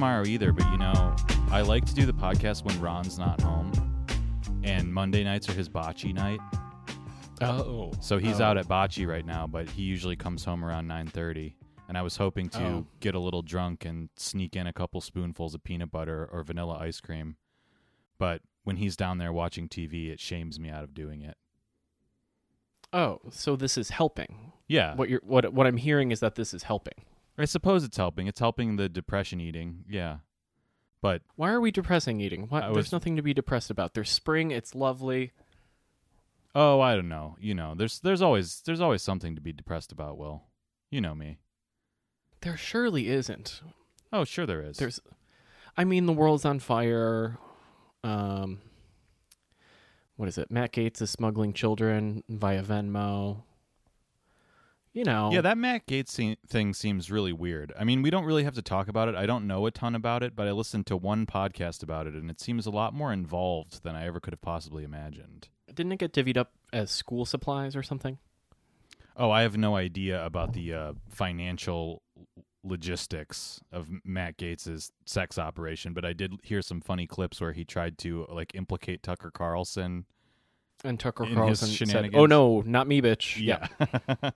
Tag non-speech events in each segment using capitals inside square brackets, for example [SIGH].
tomorrow either, but you know, I like to do the podcast when Ron's not home. And Monday nights are his bocce night. Oh. So he's Oh. out at bocce right now, but he usually comes home around 9:30. And I was hoping to Oh. get a little drunk and sneak in a couple spoonfuls of peanut butter or vanilla ice cream. But when he's down there watching TV, it shames me out of doing it. Oh, so this is helping. Yeah. What you're what what I'm hearing is that this is helping. I suppose it's helping. It's helping the depression eating. Yeah. But Why are we depressing eating? What? I There's nothing to be depressed about. There's spring. It's lovely. oh, I don't know. You know, there's there's always there's always something to be depressed about, Will. You know me. There surely isn't. Oh, sure there is. There's, I mean, the world's on fire. Um, what is it? Matt Gaetz is smuggling children via Venmo. You know, Yeah, that Matt Gaetz thing seems really weird. I mean, we don't really have to talk about it. I don't know a ton about it, but I listened to one podcast about it, and it seems a lot more involved than I ever could have possibly imagined. didn't it get divvied up as school supplies or something? Oh, I have no idea about the uh, financial logistics of Matt Gaetz's sex operation, but I did hear some funny clips where he tried to like implicate Tucker Carlson. And Tucker In Carlson said, "Oh no, not me, bitch." Yeah. [LAUGHS]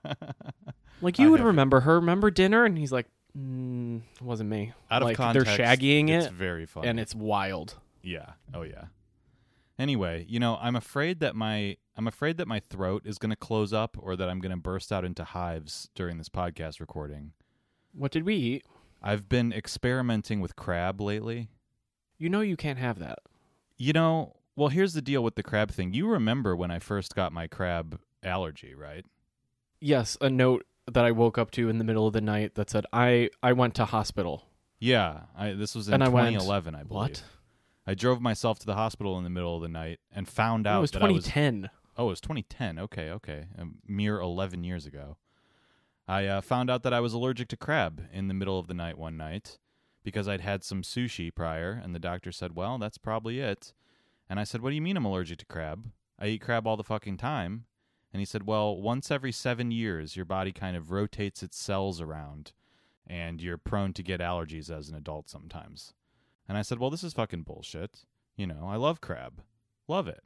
like I you would have- remember her. Remember dinner? And he's like, mm, "It wasn't me." Out of context, they're shaggying it. it's it, very funny. and it's wild. Yeah. Oh yeah. Anyway, you know, I'm afraid that my I'm afraid that my throat is going to close up or that I'm going to burst out into hives during this podcast recording. What did we eat? I've been experimenting with crab lately. You know you can't have that. You know, well, here's the deal with the crab thing. You remember when I first got my crab allergy, right? Yes, a note that I woke up to in the middle of the night that said, "I I went to hospital." Yeah, I, this was in And I went, 2011, I believe. What? I drove myself to the hospital in the middle of the night and found out it was that I was 2010. Oh, it was 2010. Okay, okay. A mere 11 years ago. I uh, found out that I was allergic to crab in the middle of the night one night because I'd had some sushi prior, and the doctor said, Well, that's probably it. And I said, What do you mean I'm allergic to crab? I eat crab all the fucking time. And he said, Well, once every seven years, your body kind of rotates its cells around, and you're prone to get allergies as an adult sometimes. And I said, Well, this is fucking bullshit. You know, I love crab. Love it.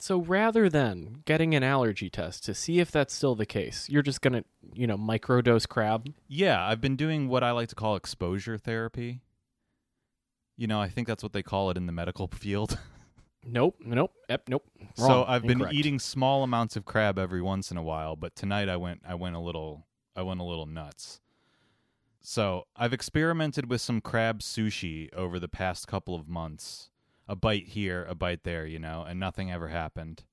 So rather than getting an allergy test to see if that's still the case, you're just gonna, you know, microdose crab. Yeah, I've been doing what I like to call exposure therapy. You know, I think that's what they call it in the medical [LAUGHS] field. Nope, nope, yep, nope. so I've been incorrect. eating small amounts of crab every once in a while, but tonight I went I went a little I went a little nuts. So, I've experimented with some crab sushi over the past couple of months. A bite here, a bite there, you know, and nothing ever happened.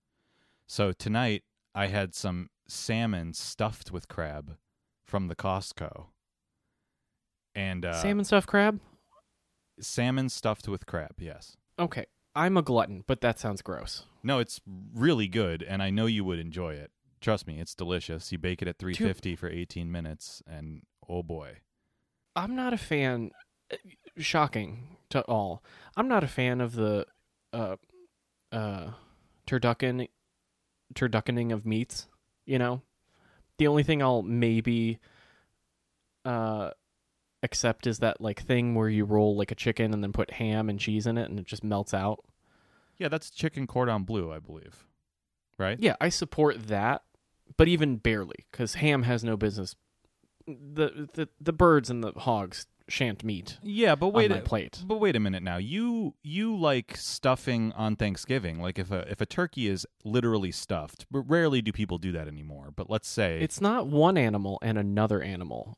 So, tonight I had some salmon stuffed with crab from the Costco. And uh salmon stuffed crab. salmon stuffed with crab, yes. Okay, I'm a glutton, but that sounds gross. No, it's really good, and I know you would enjoy it. Trust me, it's delicious. You bake it at 350 for 18 minutes, and oh boy. I'm not a fan. uh, Shocking to all. I'm not a fan of the uh, uh, turducken, turduckening of meats. You know, the only thing I'll maybe uh accept is that like thing where you roll like a chicken and then put ham and cheese in it and it just melts out. Yeah, that's chicken cordon bleu, I believe. Right? Yeah, I support that, but even barely because ham has no business. The, the the birds and the hogs shan't meet Yeah, but wait a, plate. But wait a minute now. You you like stuffing on Thanksgiving. Like if a if a turkey is literally stuffed. But rarely do people do that anymore. But let's say It's not one animal and another animal.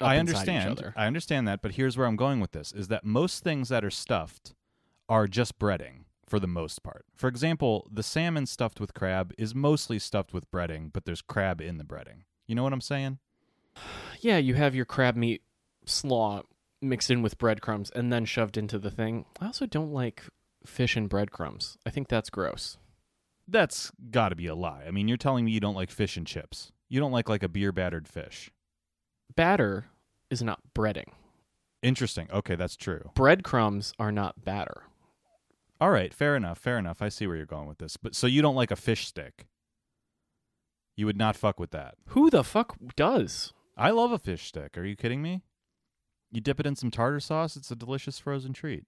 I understand. I understand that, but here's where I'm going with this: is that most things that are stuffed are just breading for the most part. For example, the salmon stuffed with crab is mostly stuffed with breading, but there's crab in the breading. You know what I'm saying? [SIGHS] Yeah, you have your crab meat slaw mixed in with breadcrumbs and then shoved into the thing. I also don't like fish and breadcrumbs. I think that's gross. That's got to be a lie. I mean, you're telling me you don't like fish and chips. You don't like like a beer battered fish. Batter is not breading. Interesting. Okay, that's true. Breadcrumbs are not batter. All right, fair enough. Fair enough. I see where you're going with this. But so you don't like a fish stick? You would not fuck with that. Who the fuck does? I love a fish stick. Are you kidding me? You dip it in some tartar sauce, it's a delicious frozen treat.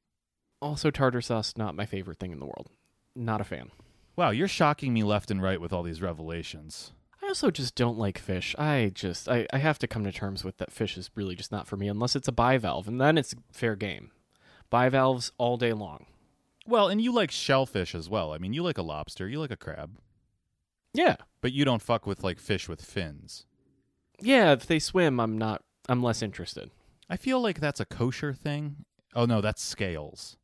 Also, tartar sauce not my favorite thing in the world. Not a fan. Wow, you're shocking me left and right with all these revelations. I also just don't like fish. I just I, I have to come to terms with that fish is really just not for me unless it's a bivalve, and then it's fair game. Bivalves all day long. Well, and you like shellfish as well. I mean, you like a lobster, you like a crab, Yeah. but you don't fuck with like fish with fins. Yeah, if they swim, I'm not I'm less interested. I feel like that's a kosher thing. Oh no, that's scales.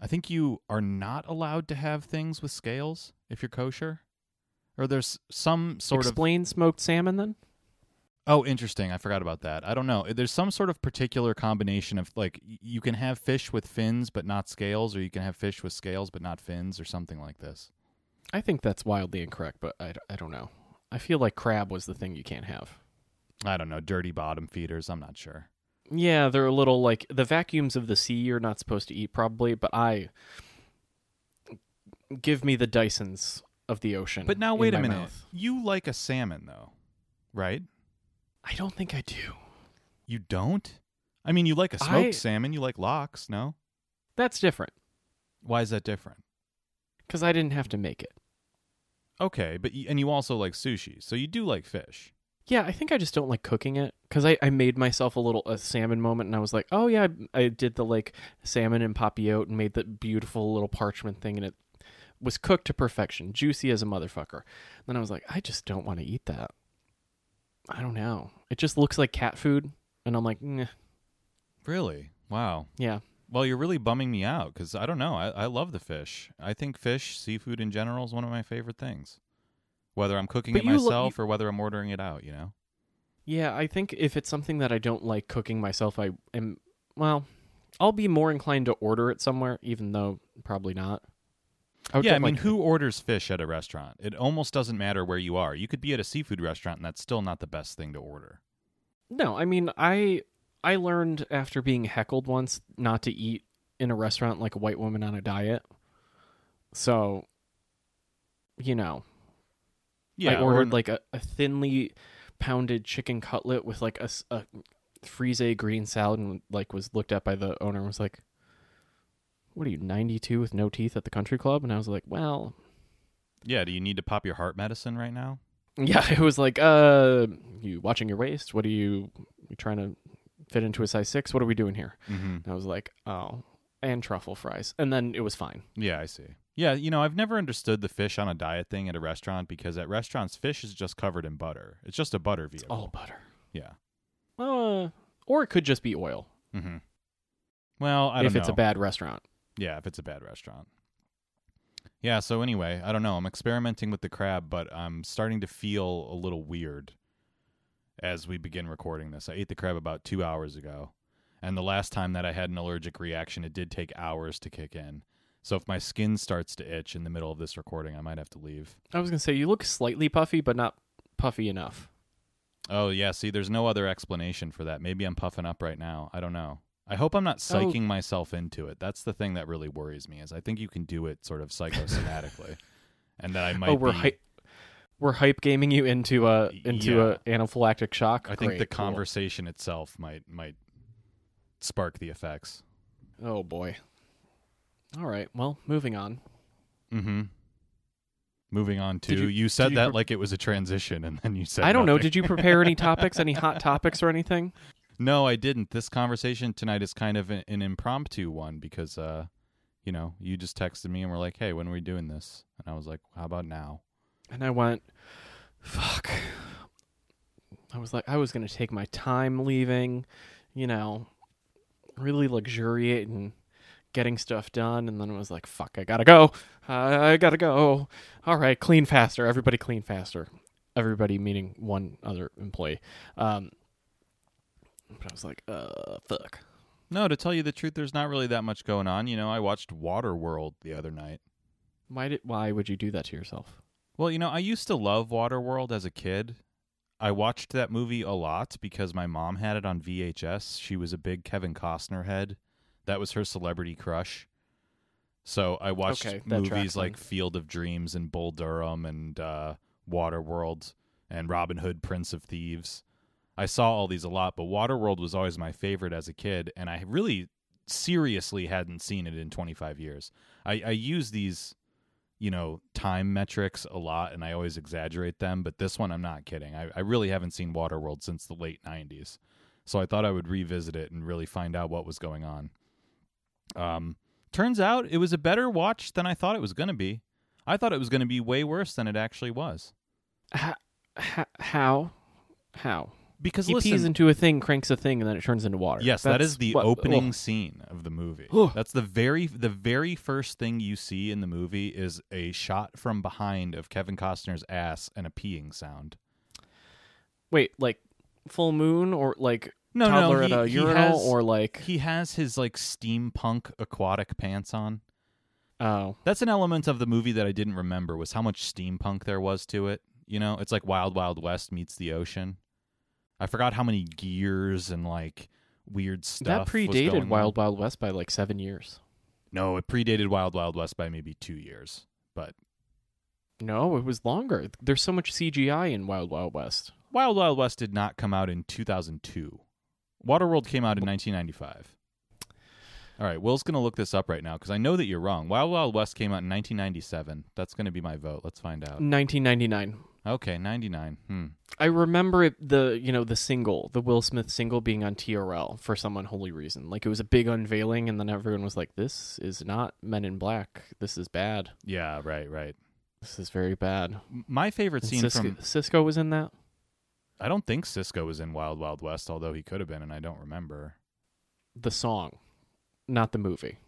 I think you are not allowed to have things with scales if you're kosher. Or there's some sort of Explain smoked salmon then? Oh, interesting. I forgot about that. I don't know. There's some sort of particular combination of like you can have fish with fins but not scales or you can have fish with scales but not fins or something like this. I think that's wildly incorrect, but I, I don't know. I feel like crab was the thing you can't have. I don't know, dirty bottom feeders, I'm not sure. Yeah, they're a little like the vacuums of the sea you're not supposed to eat probably, but I give me the Dysons of the ocean. But now wait a minute. mouth. You like a salmon though, right? I don't think I do. You don't? I mean, you like a smoked I- salmon, you like lox, no? That's different Why is that different? because I didn't have to make it. Okay, but y- and you also like sushi. So you do like fish. Yeah, I think I just don't like cooking it because I, I made myself a little a salmon moment and I was like, oh yeah, I, I did the like salmon and papillote and made the beautiful little parchment thing and it was cooked to perfection, juicy as a motherfucker. then I was like, I just don't want to eat that. I don't know. It just looks like cat food, and I'm like, "Nah." Really? Wow. yeah. Well, you're really bumming me out because I don't know. I, I love the fish. I think fish, seafood in general, is one of my favorite things. Whether I'm cooking But it you lo- myself or whether I'm ordering it out, you know. Yeah, I think if it's something that I don't like cooking myself, I am well, I'll be more inclined to order it somewhere, even though probably not. Yeah, I mean, like- who orders fish at a restaurant? It almost doesn't matter where you are. You could be at a seafood restaurant, and that's still not the best thing to order. No, I mean, I I learned after being heckled once not to eat in a restaurant like a white woman on a diet. So, you know, Yeah, I ordered n- like a, a thinly pounded chicken cutlet with like a, a frise green salad and like was looked at by the owner and was like, "What are you, 92 with no teeth at the country club?" And I was like, "Well, yeah. Do you need to pop your heart medicine right now? yeah." [LAUGHS] It was like, "Uh, you watching your waist? What are you, you trying to fit into a size 6? What are we doing here?" Mm-hmm. And I was like, "Oh, and truffle fries." And then it was fine. Yeah, I see. Yeah, you know, I've never understood the fish on a diet thing at a restaurant because at restaurants, fish is just covered in butter. It's just a butter vehicle. All butter. Yeah. Uh, or it could just be oil Mm-hmm. Well, I don't if know. it's a bad restaurant. Yeah, if it's a bad restaurant. Yeah, so anyway, I don't know. I'm experimenting with the crab, but I'm starting to feel a little weird as we begin recording this. I ate the crab about two hours ago, and the last time that I had an allergic reaction, it did take hours to kick in. So if my skin starts to itch in the middle of this recording, I might have to leave. I was gonna say you look slightly puffy, but not puffy enough. Oh, yeah, see, there's no other explanation for that. Maybe I'm puffing up right now. I don't know. I hope I'm not Oh. psyching myself into it. That's the thing that really worries me is I think you can do it sort of psychosomatically. [LAUGHS] and that I might oh, we're be, hype. We're hype gaming you into a into Yeah. a anaphylactic shock. I think the cool. conversation itself might might spark the effects. Oh boy. All right. Well, moving on. Mm-hmm. Moving on to you- you, said you that pre- like it was a transition, and then you said I don't know. Did you prepare any [LAUGHS] topics? Any hot topics or anything? No, I didn't. This conversation tonight is kind of an, an impromptu one because, uh, you know, you just texted me and we're like, "Hey, when are we doing this?" And I was like, "How about now?" And I went, fuck. I was like, I was to take my time leaving, you know, really luxuriate and getting stuff done. And then it was like, fuck, I got to go. I got to go. All right, clean faster. Everybody clean faster. Everybody meaning one other employee. Um, but I was like, uh, fuck. No, to tell you the truth, there's not really that much going on. You know, I watched Waterworld the other night. Why did? Why would you do that to yourself? Well, you know, I used to love Waterworld as a kid. I watched that movie a lot because my mom had it on VHS. She was a big Kevin Costner head. That was her celebrity crush. So I watched Okay, movies then. like Field of Dreams and Bull Durham and uh, Waterworld and Robin Hood, Prince of Thieves. I saw all these a lot, but Waterworld was always my favorite as a kid, and I really seriously hadn't seen it in 25 years. I, I use these, you know, time metrics a lot, and I always exaggerate them, but this one I'm not kidding. I, I really haven't seen Waterworld since the late 90s, so I thought I would revisit it and really find out what was going on. Um, turns out it was a better watch than I thought it was going to be. I thought it was going to be way worse than it actually was. Ha- how? How? Because he listen, pees into a thing, cranks a thing, and then it turns into water. Yes, that That's the what- opening ugh. scene of the movie. That's the very the very first thing you see in the movie is a shot from behind of Kevin Costner's ass and a peeing sound. Wait, like full moon or like No, no, toddler he- at a urinal has- or like He has his like steampunk aquatic pants on. oh That's an element of the movie that I didn't remember was how much steampunk there was to it. You know, it's like Wild Wild West meets the ocean. I forgot how many gears and like weird that stuff. was predated going on. Wild Wild West by like seven years. No, it predated Wild Wild West by maybe two years. But No, it was longer. There's so much CGI in Wild Wild West. Wild Wild West did not come out in 2002. Waterworld came out in 1995. All right, Will's going to look this up right now because I know that you're wrong. Wild Wild West came out in 1997. That's going to be my vote. Let's find out. 1999. Okay, 99. Hmm. I remember it, the you know the single, the Will Smith single, being on TRL for some unholy reason. Like it was a big unveiling, and then everyone was like, "This is not Men in Black. This is bad. Yeah, right, right. This is very bad." My favorite And scene Sisqó, from Sisqó was in that. I don't think Sisqó was in Wild Wild West, although he could have been, and I don't remember. The song, not the movie.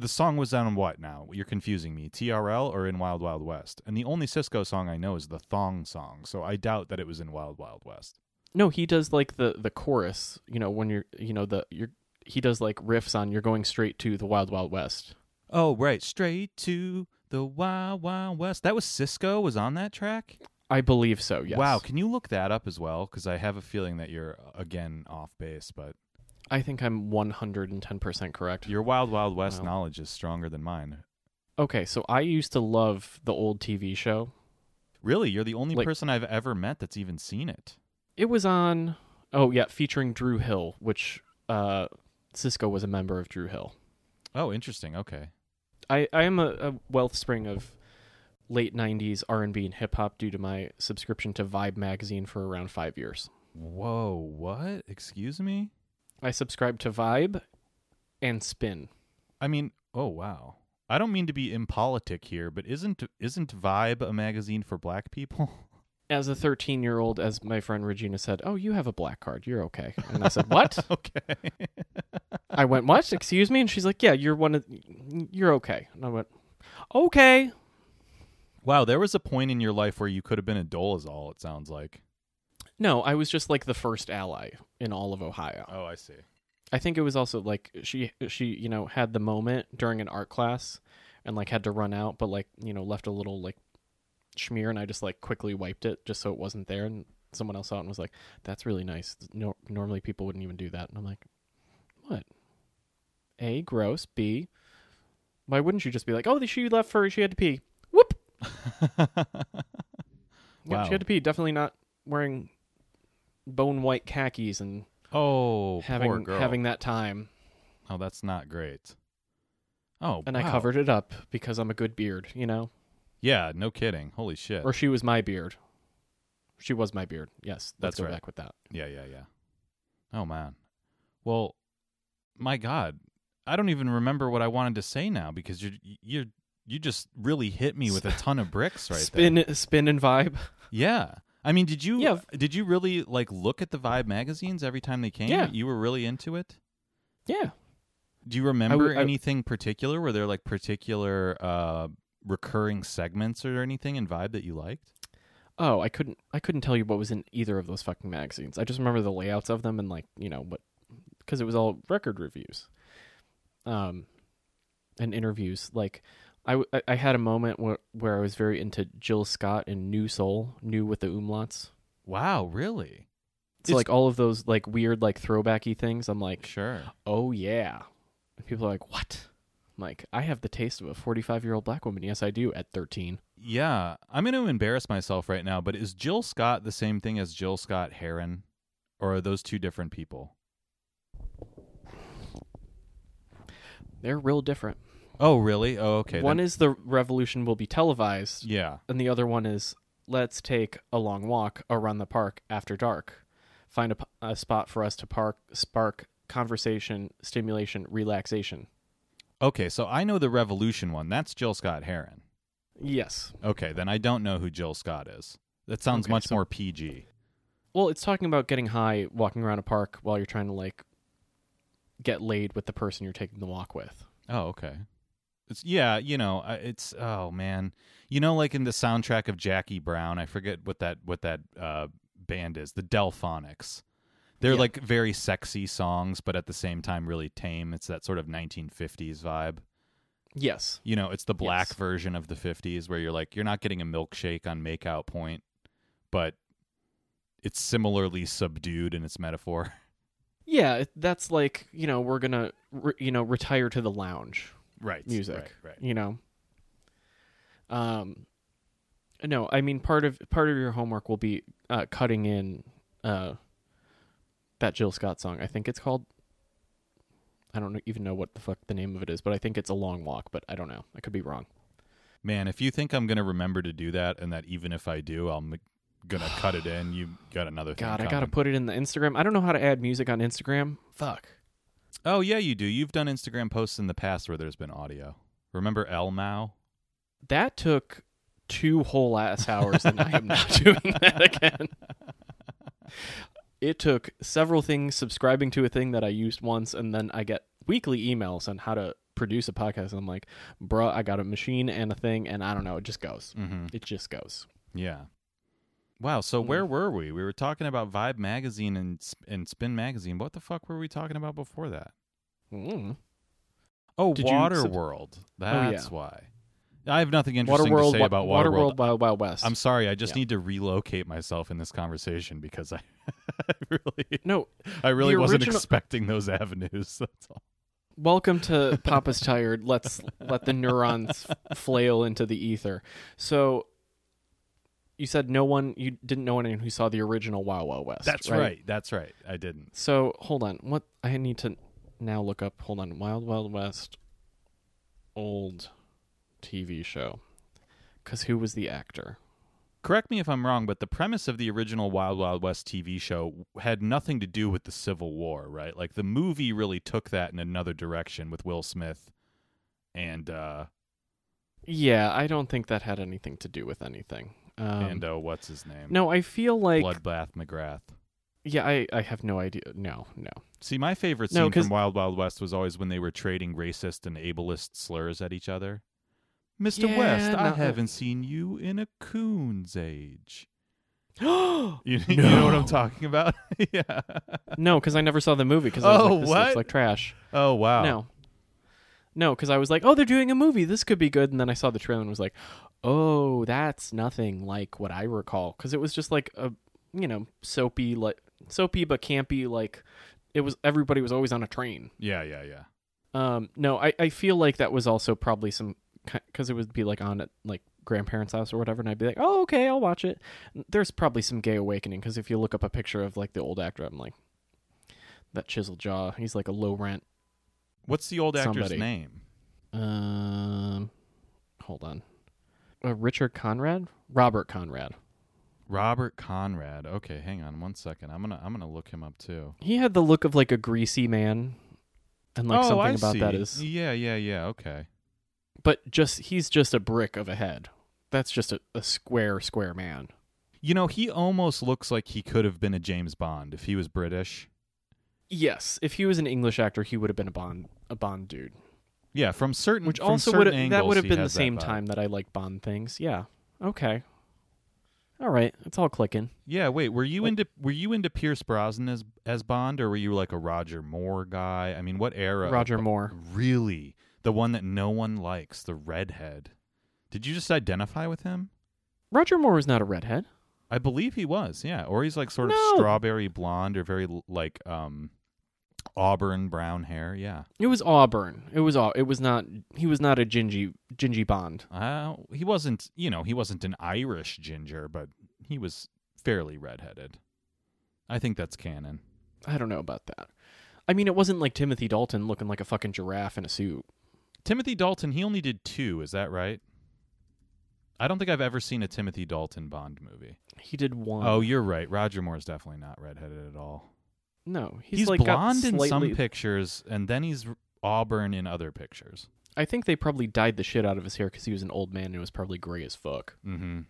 The song was on what now? You're confusing me. TRL or in Wild Wild West? And the only Sisqó song I know is the Thong song, so I doubt that it was in Wild Wild West. No, he does like the the chorus. You know when you're you know the you're he does like riffs on "You're Going Straight to the Wild Wild West." Oh, right. Straight to the Wild Wild West. That was Sisqó was on that track? I believe so. Yes. Wow. Can you look that up as well? Because I have a feeling that you're, again, off base, but I think I'm 110 percent correct. your Wild Wild West Wow. knowledge is stronger than mine. Okay, so I used to love the old TV show. Really? You're the only Like- person I've ever met that's even seen it. It was on. Oh yeah, featuring Dru Hill, which uh, Sisqó was a member of Dru Hill. Oh, interesting. Okay. I I am a, a wellspring of late '90s R&B and hip hop due to my subscription to Vibe magazine for around five years. Whoa, what? Excuse me? I subscribe to Vibe and Spin. I mean, oh wow. I don't mean to be impolitic here, but isn't isn't Vibe a magazine for black people? [LAUGHS] As a 13 year old, as my friend Regina said, "Oh, you have a black card. You're okay." And I said, [LAUGHS] "What?" okay. I went, "What? Excuse me?" And she's like, "Yeah, you're one of. You're okay." And I went, "Okay." Wow, there was a point in your life where you could have been a Dolezal, it sounds like. No, I was just like the first ally in all of Ohio. Oh, I see. I think it was also like she she you know had the moment during an art class and like had to run out, but like you know left a little like smear, and I just like quickly wiped it just so it wasn't there, and someone else saw it and was like, "That's really nice." No, normally people wouldn't even do that, and I'm like, "What? A gross. B. Why wouldn't you just be like, oh, she left for she had to pee. Whoop. [LAUGHS] Yep, Wow. she had to pee. Definitely not wearing bone white khakis and oh, having having that time. Oh, that's not great. Oh, And I covered it up because I'm a good beard, you know? Yeah, no kidding. Holy shit. Or she was my beard. She was my beard. Yes, let's That's go right. back with that. Yeah, yeah, yeah. Oh man. Well, my God, I don't even remember what I wanted to say now because you you you just really hit me with a ton of bricks right [LAUGHS] spin, there. spin and vibe. Yeah. I mean, did you Yeah. did you really like look at the Vibe magazines every time they came? Yeah. You were really into it? Yeah. Do you remember I- anything particular? Were there like particular uh recurring segments or anything in Vibe that you liked? Oh, I couldn't. I couldn't tell you what was in either of those fucking magazines. I just remember the layouts of them and like you know what, because it was all record reviews, um, and interviews. Like, I, I- had a moment where where I was very into Jill Scott and New Soul, New with the umlauts. Wow, really? So Is- like all of those like weird like throwbacky things. I'm like, Sure. oh yeah, and people are like, what? I'm like, I have the taste of a 45 year old black woman. Yes, I do. At 13. Yeah, I'm going to embarrass myself right now, but is Jill Scott the same thing as Jill Scott Heron? or are those two different people? They're real different. Oh, really? Oh, okay. one then- is the revolution will be televised, yeah. and the other one is let's take a long walk around the park after dark. Find a, p- a spot for us to park, spark conversation, stimulation, relaxation. Okay, so I know the Revolution one. That's Jill Scott Heron. Yes. Okay, then I don't know who Jill Scott is. That sounds Okay, much so- more PG. Well, it's talking about getting high, walking around a park while you're trying to like get laid with the person you're taking the walk with. Oh, okay. It's yeah, you know, it's oh man, you know, like in the soundtrack of Jackie Brown, I forget what that what that uh, band is, the Delfonics. They're Yeah. like very sexy songs, but at the same time really tame. It's that sort of 1950s vibe. Yes. You know, it's the black Yes. version of the 50s where you're like, you're not getting a milkshake on Makeout Point, but it's similarly subdued in its metaphor. [LAUGHS] Yeah, that's like you know we're gonna re- you know retire to the lounge Right. music. Right. right. You know. Um. No, I mean part of part of your homework will be uh, cutting in uh, that Jill Scott song. I think it's called. I don't even know what the fuck the name of it is, but I think it's a long walk. But I don't know. I could be wrong. Man, if you think I'm going to remember to do that, and that even if I do, I'm going to cut it in, you got another thing. God, I gotta put it in the Instagram. I don't know how to add music on Instagram. Fuck. Oh, yeah, you do. You've done Instagram posts in the past where there's been audio. Remember Elmau? That took two whole ass hours, and I am not [LAUGHS] doing that again. It took several things, subscribing to a thing that I used once, and then I get weekly emails on how to produce a podcast. And I'm like, bruh, I got a machine and a thing, and I don't know. It just goes. Mm-hmm. It just goes. Yeah. Wow. So Mm. where were we? We were talking about Vibe magazine and and Spin magazine. What the fuck were we talking about before that? Mm. Oh, Did you sub- Waterworld. Oh, yeah. That's why. I have nothing interesting Waterworld, to say about Waterworld. Waterworld, Wild Wild West. I'm sorry. I just Yeah. need to relocate myself in this conversation because I, [LAUGHS] I really, no, I really wasn't original- expecting those avenues. [LAUGHS] That's all. welcome to Papa's [LAUGHS] Tired. Let's let the neurons flail into the ether. So, you said no one, you didn't know anyone who saw the original Wild Wild West. That's right. That's right. I didn't. So hold on. What I need to now look up. Hold on. Wild Wild West, old TV show. Because who was the actor? Correct me if I'm wrong, but the premise of the original Wild Wild West TV show had nothing to do with the Civil War, right? Like the movie really took that in another direction with Will Smith and uh Yeah, I don't think that had anything to do with anything. Um, and uh what's his name? no, I feel like Bloodbath McGrath. yeah, I I have no idea. No, no. See, my favorite No, from Wild Wild West was always when they were trading racist and ableist slurs at each other. Mr. Yeah, West, I haven't seen you in a coon's age. no, [GASPS] You, [LAUGHS] you know what I'm talking about? [LAUGHS] yeah. No, because I never saw the movie. Because I was Oh, like, this what? looks like trash. Oh wow. No. No, because I was like, oh, they're doing a movie. This could be good. And then I saw the trailer and was like, oh, that's nothing like what I recall. Because it was just like a, you know, soapy, like soapy but campy. Like it was. Everybody was always on a train. Yeah, yeah, yeah. Um, no, I I feel like that was also probably some because it would be like on at like grandparents' house or whatever, and I'd be like, oh, okay, I'll watch it. There's probably some gay awakening because if you look up a picture of like the old actor, I'm like, that chiseled jaw. He's like a low rent What's the old actor's Somebody. name? Um, hold on. Uh, Richard Conrad, Robert Conrad. Robert Conrad. Okay, hang on one second. I'm gonna I'm gonna look him up too. He had the look of like a greasy man, and like oh, something I about see. that is, Yeah, yeah, yeah. Okay. but just he's just a brick of a head. That's just a, a square, square man. You know, he almost looks like he could have been a James Bond if he was British. Yes, if he was an English actor, he would have been a Bond, a Bond dude. Yeah, from certain Which from also would that would have been the has that same time that I like Bond things. Yeah. Okay. All right, it's all clicking. Yeah, wait. Were you Like- into were you into Pierce Brosnan as as Bond, or were you like a Roger Moore guy? I mean, what era? Roger Moore. Really, the one that no one likes, the redhead. Did you just identify with him? Roger Moore was not a redhead. I believe he was, yeah. Or he's like sort of No. strawberry blonde or very like um auburn brown hair. Yeah. It was Auburn. It was. It was not. He was not a gingy, gingy Bond. Uh, he wasn't, you know, he wasn't an Irish ginger, but he was fairly redheaded. I think that's canon. I don't know about that. I mean, it wasn't like Timothy Dalton looking like a fucking giraffe in a suit. Timothy Dalton, he only did two. Is that right? I don't think I've ever seen a Timothy Dalton Bond movie. He did one. Oh, you're right. Roger Moore's definitely not redheaded at all. No, he's, He's, like blonde in some slightly- pictures, and then he's auburn in other pictures. I think they probably dyed the shit out of his hair because he was an old man and it was probably gray as fuck. Mm-hmm.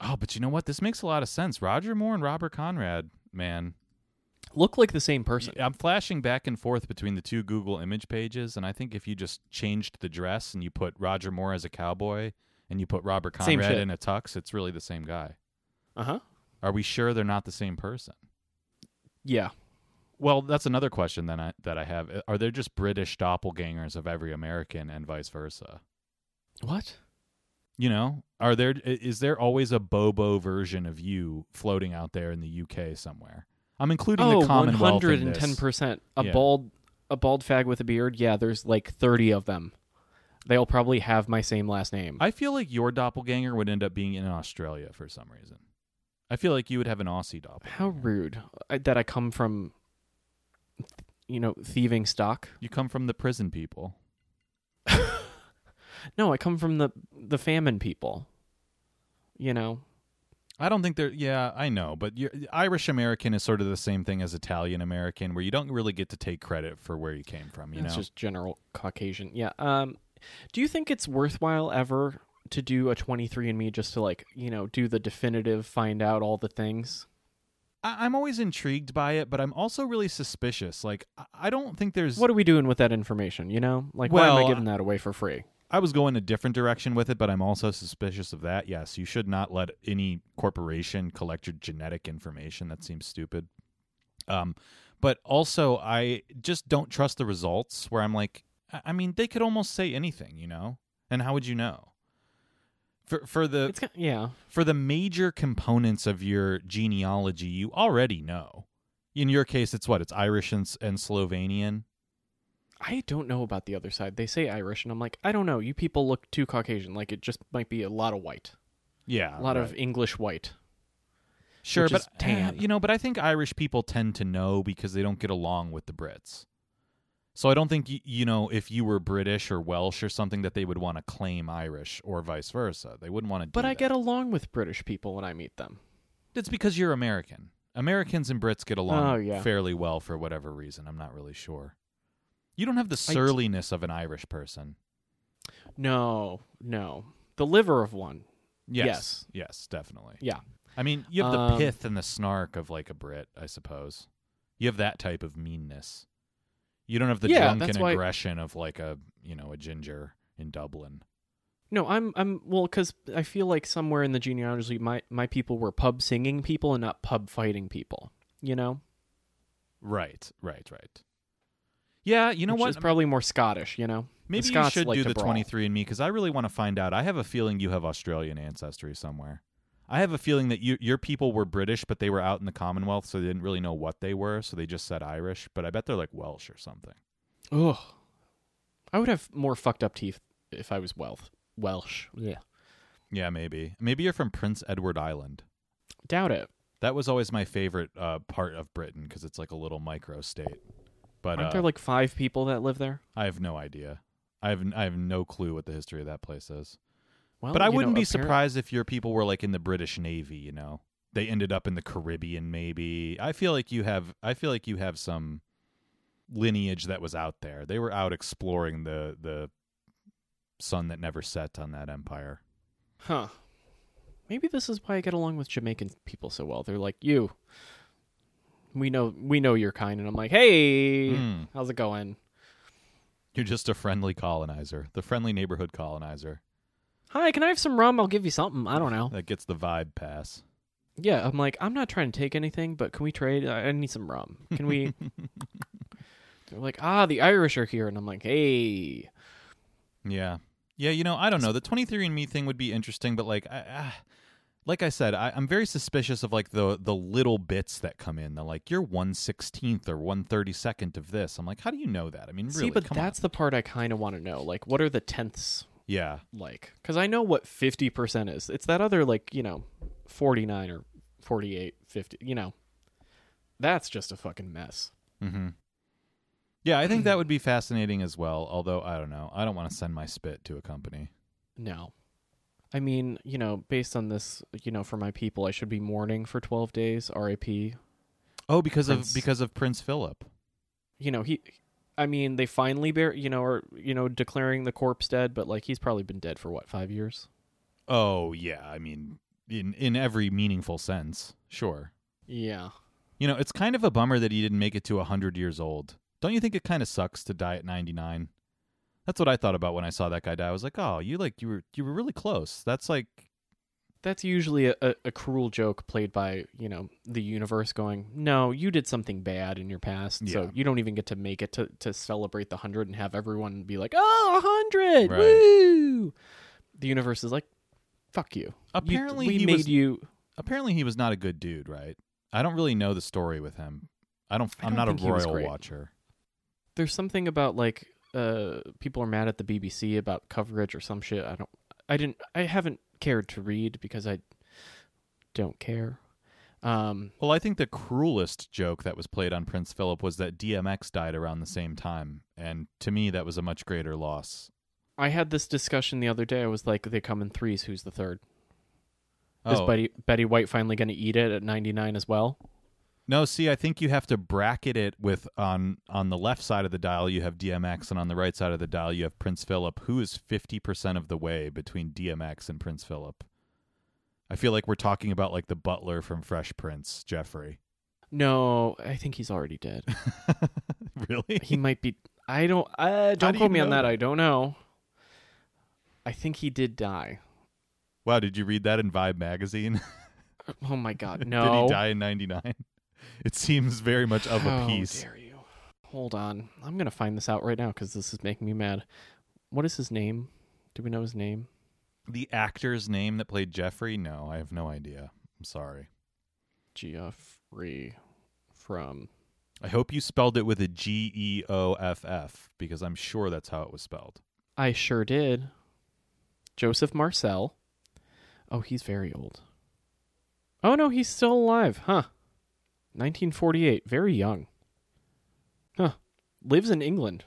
Oh, but you know what? This makes a lot of sense. Roger Moore and Robert Conrad, man. Look like the same person. I'm flashing back and forth between the two Google image pages, and I think if you just changed the dress and you put Roger Moore as a cowboy and you put Robert Same Conrad shit. in a tux, it's really the same guy. Uh huh. Are we sure they're not the same person? Yeah. Well, that's another question then I, that I have. Uh, are there just British doppelgangers of every American and vice versa? What? You know, are there is there always a Bobo version of you floating out there in the UK somewhere? I'm including Oh, the Commonwealth hundred in and ten this. percent. A Yeah. bald, a bald fag with a beard. Yeah, there's like thirty of them. They'll probably have my same last name. I feel like your doppelganger would end up being in Australia for some reason. I feel like you would have an Aussie doppelganger. How rude I, that I come from, you know, thieving stock. You come from the prison people. [LAUGHS] No, I come from the the famine people. You know, I don't think they're. Yeah, I know, but you're, Irish American is sort of the same thing as Italian American, where you don't really get to take credit for where you came from. You it's know, just general Caucasian. Yeah. Um, do you think it's worthwhile ever to do a 23andMe just to like you know do the definitive, find out all the things? I, I'm always intrigued by it, but I'm also really suspicious. Like, I- don't think there's. What are we doing with that information? You know, like why am I giving that away for free? I was going a different direction with it, but I'm also suspicious of that. Yes, you should not let any corporation collect your genetic information. That seems stupid. Um, but also, I just don't trust the results. Where I'm like, I mean, they could almost say anything, you know. And how would you know? For for the It's kind yeah. for the major components of your genealogy, you already know. In your case, it's what? It's Irish and, and Slovenian. I don't know about the other side. They say Irish, and I'm like, I don't know. You people look too Caucasian. Like it just might be a lot of white, Yeah, a lot of. English white. Sure, but tan. [SIGHS] you know, but I think Irish people tend to know because they don't get along with the Brits. So I don't think you know if you were British or Welsh or something that they would want to claim Irish or vice versa. They wouldn't want to. But I that. get along with British people when I meet them. It's because you're American. Americans and Brits get along Oh, yeah. fairly well for whatever reason. I'm not really sure. You don't have the I surliness of an Irish person. No, no. The liver of one. Yes, Yes. yes, definitely. Yeah. I mean, you have the Um, pith and the snark of like a Brit, I suppose. You have that type of meanness. You don't have the Yeah, drunken that's why- aggression of like a you know a ginger in Dublin. No, I'm I'm well because I feel like somewhere in the genealogy, my my people were pub singing people and not pub fighting people. You know, Right, right, right. Yeah, you know Which what? is probably more Scottish. You know, Maybe you should like do the brawl. 23 and me because I really want to find out. I have a feeling you have Australian ancestry somewhere. I have a feeling that you, your people were British, but they were out in the Commonwealth, so they didn't really know what they were, so they just said Irish. But I bet they're like Welsh or something. Ugh. I would have more fucked up teeth if I was Welsh. Welsh. Yeah. Yeah, maybe. Maybe you're from Prince Edward Island. Doubt it. That was always my favorite uh, part of Britain because it's like a little micro state. But Aren't uh, there like five people that live there? I have no idea. I have I have no clue what the history of that place is. Well, but I wouldn't be apparent- surprised if your people were like in the British Navy. You know, they ended up in the Caribbean. Maybe I feel like you have. I feel like you have some lineage that was out there. They were out exploring the the sun that never set on that empire. Huh. Maybe this is why I get along with Jamaican people so well. They're like, you. We know we know your kind, and I'm like, hey, Hmm. how's it going? You're just a friendly colonizer, the friendly neighborhood colonizer Hi, can I have some rum? I'll give you something. I don't know. that gets the vibe pass. Yeah, I'm like, I'm not trying to take anything, but can we trade? I I need some rum. Can we? [LAUGHS] They're like, ah, the Irish are here, and I'm like, hey, Yeah. Yeah, you know, I don't know. The 23andme thing would be interesting, but like I, I like I said, I, I'm very suspicious of like the the little bits that come in. They're like you're one sixteenth or one thirty second of this. I'm like, how do you know that? I mean, really? see, but come that's on. the part I kind of want to know. Like, what are the tenths yeah, like? Because I know what fifty percent is. It's that other like you know, forty nine or 48, 50, You know, that's just a fucking mess. Mm-hmm. Yeah, I think that would be fascinating as well. Although I don't know, I don't want to send my spit to a company. No. I mean, you know, based on this, you know, for my people, I should be mourning for 12 days, RIP. Oh, because Prince- of because of Prince Philip. You know, he I mean, they finally bear, you know, are, you know, declaring the corpse dead, but like he's probably been dead for what, 5 years? Oh yeah, I mean, in in every meaningful sense, sure. Yeah. You know, it's kind of a bummer that he didn't make it to hundred years old. Don't you think it kind of sucks to die at ninety nine? That's what I thought about when I saw that guy die. I was like, oh, you like you were you were really close. That's like, That's usually a, a, cruel joke played by, you know, the universe going, no, you did something bad in your past, Yeah. so you don't even get to make it to, to celebrate the 100 and have everyone be like, oh, a 100, Right. woo! The universe is like, fuck you. You- apparently we he made was you. apparently he was not a good dude, right? I don't really know the story with him. I don't. I I'm don't a royal watcher. There's something about like uh people are mad at the BBC about coverage or some shit. I don't I didn't I haven't cared to read because I don't care. Um Well, I think the cruelest joke that was played on Prince Philip was that DMX died around the same time, and to me, that was a much greater loss. I had this discussion the other day. I was like they come in threes, who's the third? Is Oh Betty Betty White finally going to eat it at 99 as well? No, see, I think you have to bracket it with on on the left side of the dial you have DMX, and on the right side of the dial you have Prince Philip, who is fifty percent of the way between DMX and Prince Philip. I feel like we're talking about like the butler from Fresh Prince, Jeffrey. No, I think he's already dead. [LAUGHS] really? he might be I don't uh don't do quote me on that. I don't know. I think he did die. Wow, did you read that in Vibe magazine? [LAUGHS] Oh my god, no! Did he die in 99? It seems very much of a How piece. dare you? Hold on. I'm going to find this out right now cuz this is making me mad. What is his name? Do we know his name? The actor's name that played Jeffrey? No, I have no idea. I'm sorry. Geoffrey from I hope you spelled it with a G E O F F because I'm sure that's how it was spelled. I sure did. Joseph Marcel. Oh, he's very old. Oh no, he's still alive, huh? 1948, very young. Huh. Lives in England.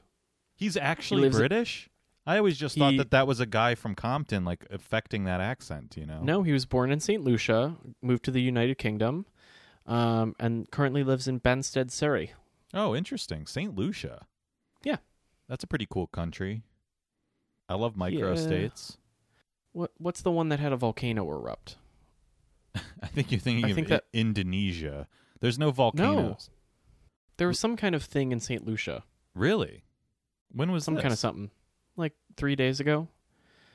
He's actually lives in- British? I always just thought He- that that was a guy from Compton, like affecting that accent, you know? No, he was born in St. Lucia, moved to the United Kingdom, um, and currently lives in Banstead, Surrey. Oh, interesting. St. Lucia. Yeah. That's a pretty cool country. I love micro Yeah. states. What What's the one that had a volcano erupt? [LAUGHS] I think you're thinking I of think I- that- Indonesia. There's no volcanoes. No. There was some kind of thing in St. Lucia, Really? When was some kind of something, like three days ago.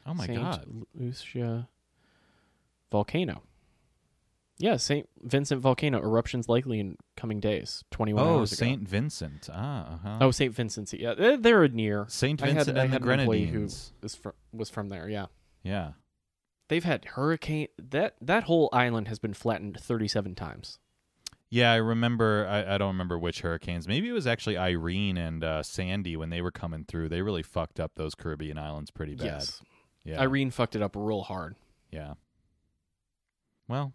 Oh my Saint god. Lucia volcano. Yeah, Saint Vincent volcano eruptions likely in coming days. Twenty-one Oh, hours ago. Saint Vincent. Ah, uh-huh. Oh, Saint Vincent. Yeah, they're, they're near. Saint I had- Vincent I and the had an employee who- Grenadines. Was from, was from there. Yeah, Yeah. they've had hurricane. That that whole island has been flattened thirty-seven times. Yeah, I remember. I, I don't remember which hurricanes. Maybe it was actually Irene and uh, Sandy when they were coming through. They really fucked up those Caribbean islands pretty bad. Yes, Yeah. Irene fucked it up real hard. Yeah. Well,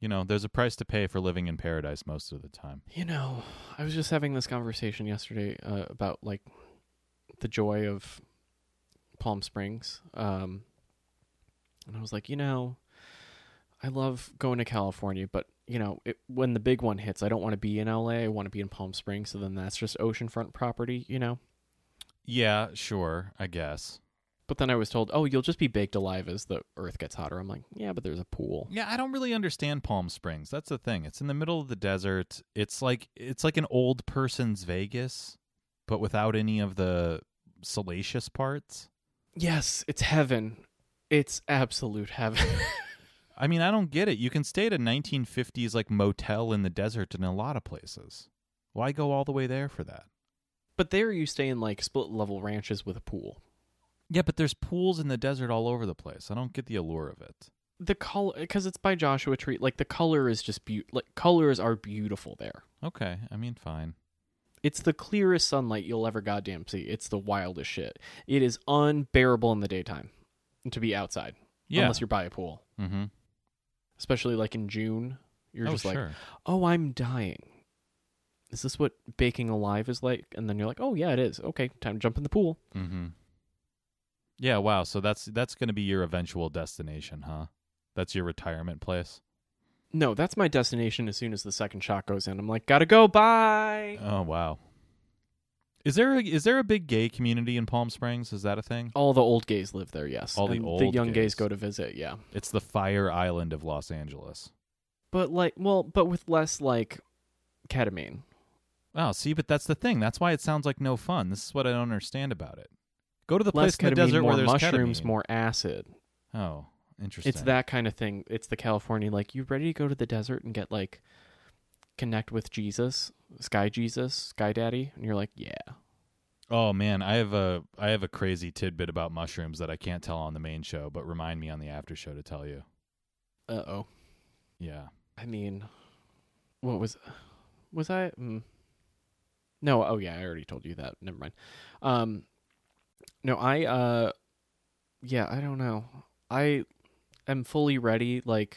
you know, there's a price to pay for living in paradise most of the time. You know, I was just having this conversation yesterday uh, about like the joy of Palm Springs. Um, and I was like, you know, I love going to California, but you know, it, when the big one hits, I don't want to be in LA. I want to be in Palm Springs. So then that's just oceanfront property, you know. Yeah, sure, I guess. But then I was told, oh, you'll just be baked alive as the earth gets hotter. I'm like, yeah, but there's a pool. Yeah, I don't really understand Palm Springs. That's the thing. It's in the middle of the desert. It's like it's like an old person's Vegas, but without any of the salacious parts. Yes, it's heaven. It's absolute heaven. [LAUGHS] I mean, I don't get it. You can stay at a 1950s like motel in the desert in a lot of places. Why go all the way there for that? but there you stay in like split level ranches with a pool. Yeah, but there's pools in the desert all over the place. I don't get the allure of it. the color because it's by Joshua Tree. Like the color is just beautiful. Like colors are beautiful there. Okay, I mean, fine. It's the clearest sunlight you'll ever goddamn see. It's the wildest shit. It is unbearable in the daytime to be outside Yeah. unless you're by a pool, mm-hmm. Especially like in June. You're oh, just like, oh, I'm dying. is this what baking alive is like? And then you're like, oh yeah, it is. Okay, time to jump in the pool. Mm-hmm. Yeah, wow. So that's that's going to be your eventual destination, huh? That's your retirement place. No, that's my destination. As soon as the second shot goes in, I'm like, gotta go. Bye. Oh wow. Is there a, is there a big gay community in Palm Springs? Is that a thing? All the old gays live there. Yes, All the And old the young gays. gays go to visit. Yeah, It's the Fire Island of Los Angeles. but like, well, but with less like ketamine. Oh, see, but that's the thing. That's why it sounds like no fun. This is what I don't understand about it. Go to the less place in the desert more where there's mushrooms, ketamine. more acid. Oh, interesting. It's that kind of thing. It's the California like you ready to go to the desert and get like connect with Jesus, Sky Jesus, Sky Daddy, and you're like, yeah. Oh man, I have a I have a crazy tidbit about mushrooms that I can't tell on the main show, but remind me on the after show to tell you. Uh oh. Yeah. I mean, what was was I? Mm. No. Oh yeah, I already told you that. Never mind. Um, no, I uh, yeah, I don't know. I am fully ready. Like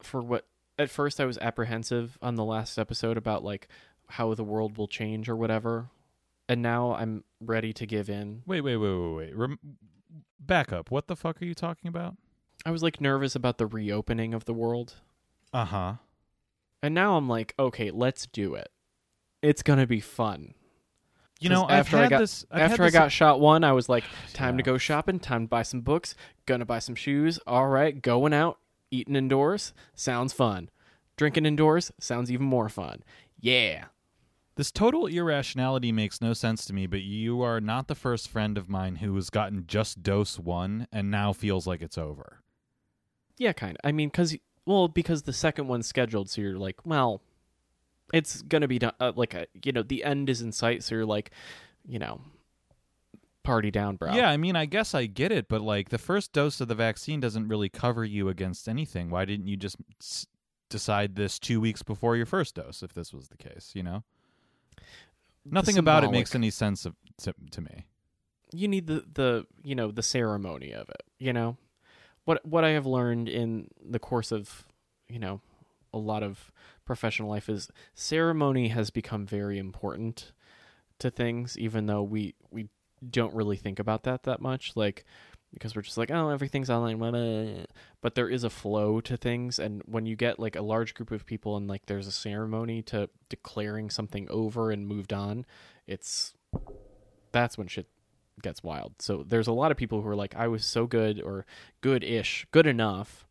for what? At first, I was apprehensive on the last episode about like how the world will change or whatever, and now I'm ready to give in. Wait, wait, wait, wait, wait. Rem- back up. What the fuck are you talking about? I was like nervous about the reopening of the world. Uh huh. And now I'm like, okay, let's do it. It's gonna be fun. You know, after I got- this. After I this- got shot one, I was like, [SIGHS] time to go shopping, time to buy some books, gonna buy some shoes. All right, going out, eating indoors, sounds fun. Drinking indoors sounds even more fun. Yeah. This total irrationality makes no sense to me, but you are not the first friend of mine who has gotten just dose one and now feels like it's over. Yeah, kind of. I mean, cuz well, because the second one's scheduled, so you're like, well, it's gonna be done. Uh, like, a, you know, the end is in sight, so you're like, you know, party down, bro. Yeah, I mean, I guess I get it, but like the first dose of the vaccine doesn't really cover you against anything. Why didn't you just s- decide this two weeks before your first dose if this was the case, you know? Nothing about it makes any sense of, to, to me. you need the the you know the ceremony of it you know what what i have learned in the course of you know a lot of professional life is ceremony has become very important to things even though we we don't really think about that that much like because we're just like oh everything's online blah, blah, blah. but there is a flow to things and when you get like a large group of people and like there's a ceremony to declaring something over and moved on it's that's when shit gets wild. So there's a lot of people who are like, I was so good or good ish, good enough.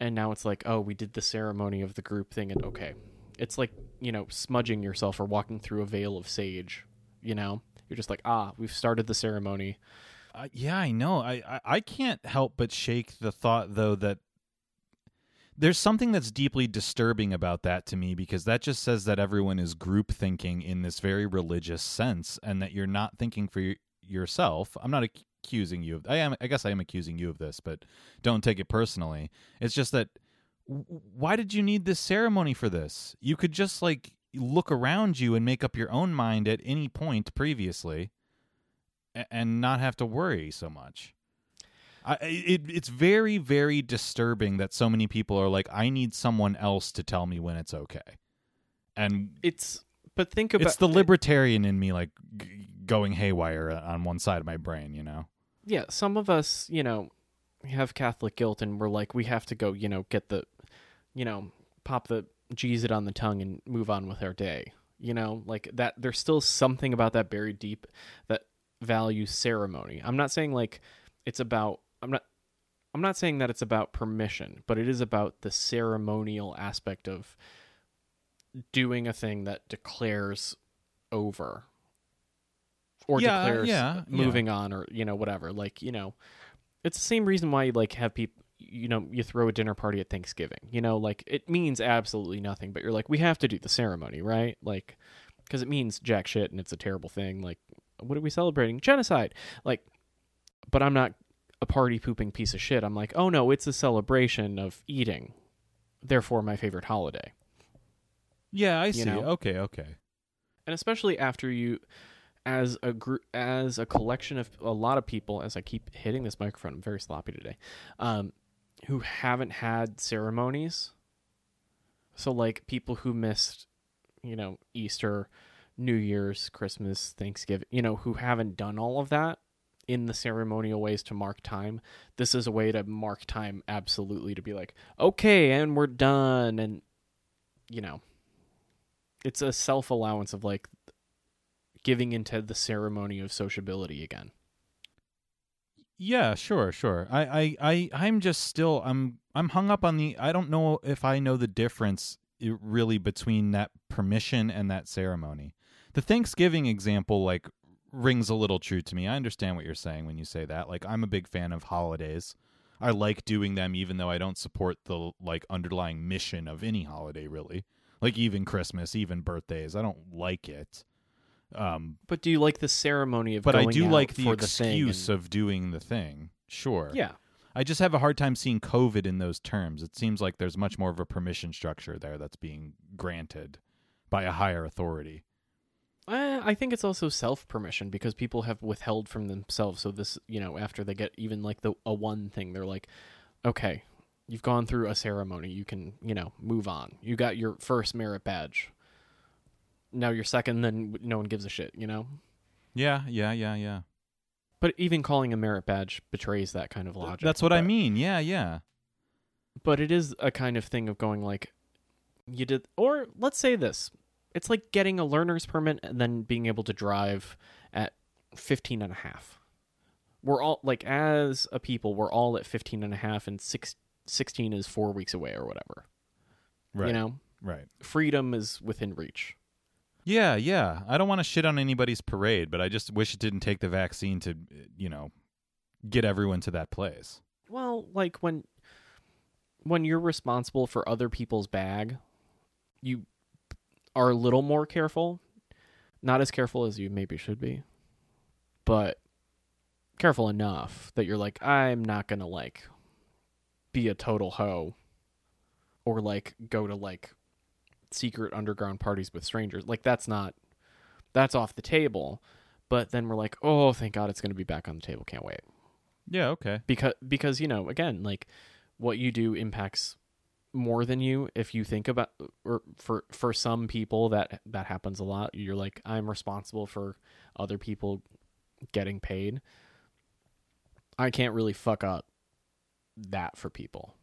And now it's like, oh, we did the ceremony of the group thing. And okay. It's like, you know, smudging yourself or walking through a veil of sage. You know, you're just like, ah, we've started the ceremony. Uh, yeah, I know. I, I I can't help but shake the thought though that there's something that's deeply disturbing about that to me because that just says that everyone is group thinking in this very religious sense and that you're not thinking for yourself. I'm not ac- accusing you of I am I guess I am accusing you of this, but don't take it personally. It's just that why did you need this ceremony for this? You could just like look around you and make up your own mind at any point previously and not have to worry so much. I, it, it's very, very disturbing that so many people are like, I need someone else to tell me when it's okay. And It's, but think about it's the libertarian in me, like, g- going haywire on one side of my brain, you know? yeah, some of us, you know, have Catholic guilt and we're like, we have to go, you know, get the, you know, pop the Jesus on the tongue and move on with our day. You know, like that, there's still something about that buried deep that values ceremony. I'm not saying like it's about, I'm not, I'm not saying that it's about permission, but it is about the ceremonial aspect of doing a thing that declares over or Yeah, declares yeah, yeah. moving on or you know whatever like you know it's the same reason why you like have people you know you throw a dinner party at thanksgiving you know like it means absolutely nothing but you're like we have to do the ceremony right like because it means jack shit and it's a terrible thing like what are we celebrating genocide like but i'm not a party pooping piece of shit i'm like oh no it's a celebration of eating therefore my favorite holiday Yeah, I see. know? Okay, okay. and especially after you as a group as a collection of a lot of people as i keep hitting this microphone i'm very sloppy today um who haven't had ceremonies so like people who missed you know, Easter, New Year's, Christmas, Thanksgiving, you know, who haven't done all of that in the ceremonial ways to mark time. This is a way to mark time absolutely to be like, okay, and we're done. And, you know, it's a self allowance of like giving into the ceremony of sociability again. Yeah, sure, sure. I, I, I, I'm just still, I'm, I'm hung up on the. I don't know if I know the difference really between that permission and that ceremony. The Thanksgiving example, like, rings a little true to me. I understand what you're saying when you say that. Like, I'm a big fan of holidays. I like doing them, even though I don't support the like underlying mission of any holiday, really. Like even Christmas, even birthdays, I don't like it. Um, But do you like the ceremony of but I do like the the excuse and- of doing the thing. Sure. Yeah. I just have a hard time seeing COVID in those terms. It seems like there's much more of a permission structure there that's being granted by a higher authority. Uh, I think it's also self permission because people have withheld from themselves. So this, you know, after they get even like the a one thing, they're like, okay, you've gone through a ceremony, you can, you know, move on. You got your first merit badge. Now you're second, then no one gives a shit, you know. Yeah, yeah, yeah, yeah. But even calling a merit badge betrays that kind of logic. That's what I mean. Yeah, yeah. but it is a kind of thing of going like you did or let's say this it's like getting a learner's permit and then being able to drive at 15 and a half we're all like as a people we're all at 15 and a half and six, 16 is four weeks away or whatever Right. you know Right. freedom is within reach Yeah, yeah. I don't want to shit on anybody's parade, but I just wish it didn't take the vaccine to, you know, get everyone to that place. well like when when you're responsible for other people's bag you are a little more careful not as careful as you maybe should be but careful enough that you're like i'm not gonna like be a total hoe or like go to like secret underground parties with strangers. Like that's not that's off the table. But then we're like oh thank god it's gonna be back on the table. Can't wait. Yeah, okay. because because you know again like what you do impacts more than you. If you think about or for for some people that that happens a lot you're like i'm responsible for other people getting paid. I can't really fuck up that for people.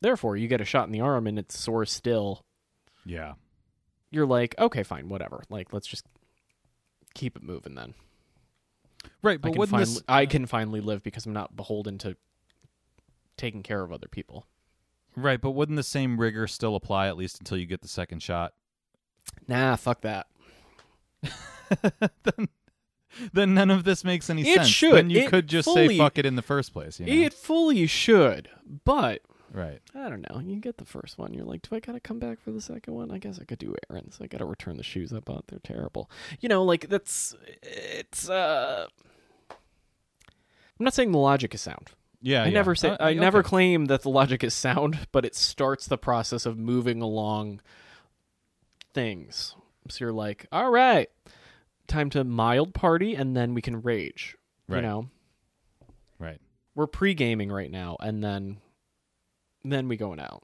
Therefore you get a shot in the arm and it's sore still Yeah. you're like okay fine whatever like let's just keep it moving then Right, I but can, wouldn't finally, this I can finally live because I'm not beholden to taking care of other people. Right, but wouldn't the same rigor still apply at least until you get the second shot? Nah, fuck that. [LAUGHS] then, then none of this makes any It sense. should. Then you It could just say fuck it in the first place. You know? It fully should, but right. I don't know. You get the first one, you're like, do I gotta come back for the second one? I guess I could do errands. I gotta return the shoes I bought. They're terrible. You know, like that's it's. uh I'm not saying the logic is sound. Yeah. I yeah. never say Uh, I okay. never claim that the logic is sound, [LAUGHS] but it starts the process of moving along things. So you're like, all right, time to mild party, and then we can rage. Right. You know, Right. we're pre gaming right now, and then then we going out.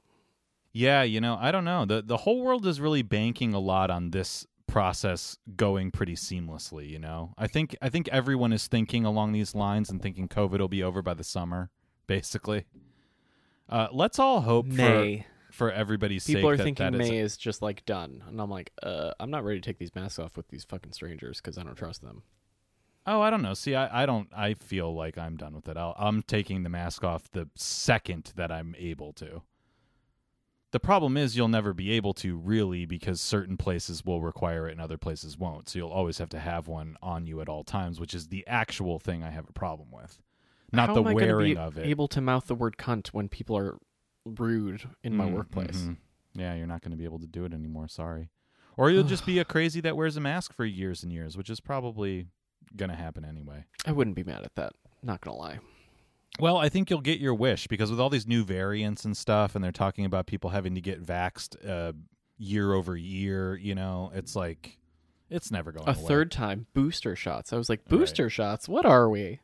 Yeah, you know, I don't know. The the whole world is really banking a lot on this process going pretty seamlessly, you know. I think I think everyone is thinking along these lines and thinking COVID will be over by the summer, basically. Uh, let's all hope May for for everybody's sake. people are that thinking that is- May is just like done, and I'm like, uh, I'm not ready to take these masks off with these fucking strangers because I don't trust them. Oh, I don't know. See, I, I don't. I feel like I'm done with it. I'll, I'm taking the mask off the second that I'm able to. The problem is you'll never be able to really because certain places will require it and other places won't. So you'll always have to have one on you at all times, which is the actual thing I have a problem with, not How the am I wearing be of it. Able to mouth the word cunt when people are rude in my Mm, workplace. mhm. Yeah, you're not going to be able to do it anymore. Sorry. Or you'll just be a [SIGHS] crazy that wears a mask for years and years, which is probably going to happen anyway. I wouldn't be mad at that. Not gonna lie. Well, I think you'll get your wish because with all these new variants and stuff, and they're talking about people having to get vaxxed uh, year over year, you know, it's like it's never going to A away. third time booster shots. I was like, Right. booster shots. What are we?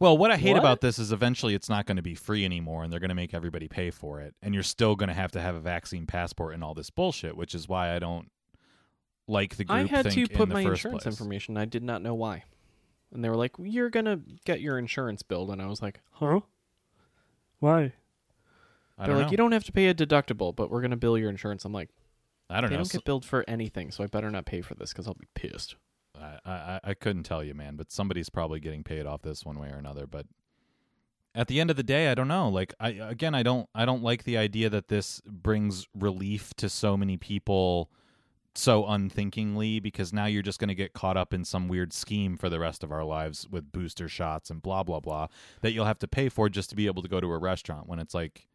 Well, what I hate What? about this is eventually it's not going to be free anymore and they're going to make everybody pay for it. And you're still going to have to have a vaccine passport and all this bullshit, which is why I don't like the group I had to put in my insurance place. information. I did not know why. And they were like, "You're gonna get your insurance billed," and I was like, "Huh? Why?" I They're like, know. "You don't have to pay a deductible, but we're gonna bill your insurance." I'm like, I don't "They know. don't get billed for anything, so I better not pay for this because I'll be pissed." I, I I couldn't tell you, man, but somebody's probably getting paid off this one way or another. But at the end of the day, I don't know. Like I again, I don't I don't like the idea that this brings relief to so many people so unthinkingly because now you're just going to get caught up in some weird scheme for the rest of our lives with booster shots and blah blah blah that you'll have to pay for just to be able to go to a restaurant when it's like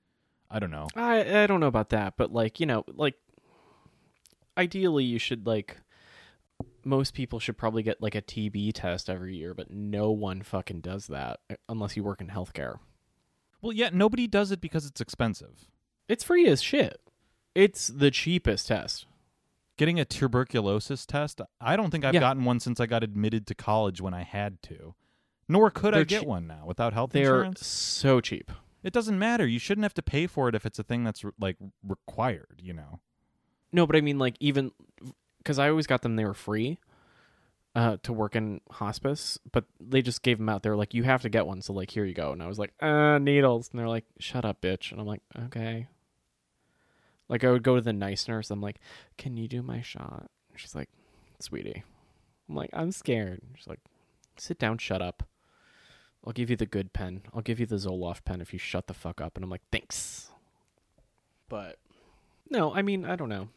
I don't know. I I don't know about that, but like you know, like ideally you should like most people should probably get like a TB test every year, but no one fucking does that uh, unless you work in healthcare. Well, yeah, nobody does it because it's expensive. It's free as shit. It's the cheapest test. Getting a tuberculosis test, I don't think I've Yeah. gotten one since I got admitted to college when I had to. Nor could I They're get cheap. one now without health insurance. They're so cheap. It doesn't matter. You shouldn't have to pay for it if it's a thing that's like required, you know. No, but I mean like even because I always got them they were free uh, to work in hospice, but they just gave them out. They were like, you have to get one, so like here you go. And I was like, uh, needles, and they're like, shut up, bitch. And I'm like, okay. Like I would go to the nice nurse. I'm like, can you do my shot? She's like, sweetie. I'm like, I'm scared. She's like, sit down, shut up. I'll give you the good pen. I'll give you the Zoloft pen if you shut the fuck up. And I'm like, thanks. But no, I mean, I don't know.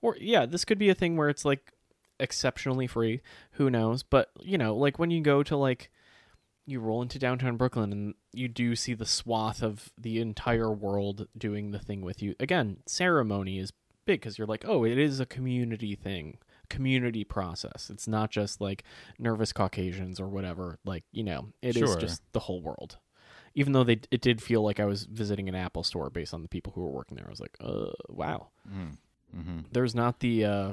Or yeah, this could be a thing where it's like exceptionally free. Who knows? But you know, like when you go to like you roll into downtown Brooklyn and you do see the swath of the entire world doing the thing with you. Again, ceremony is big because you're like, oh, it is a community thing, community process. It's not just like nervous Caucasians or whatever. Like you know, it is Sure. just the whole world. Even though they, it did feel like I was visiting an Apple store based on the people who were working there. I was like, uh, wow Mm-hmm. there's not the uh,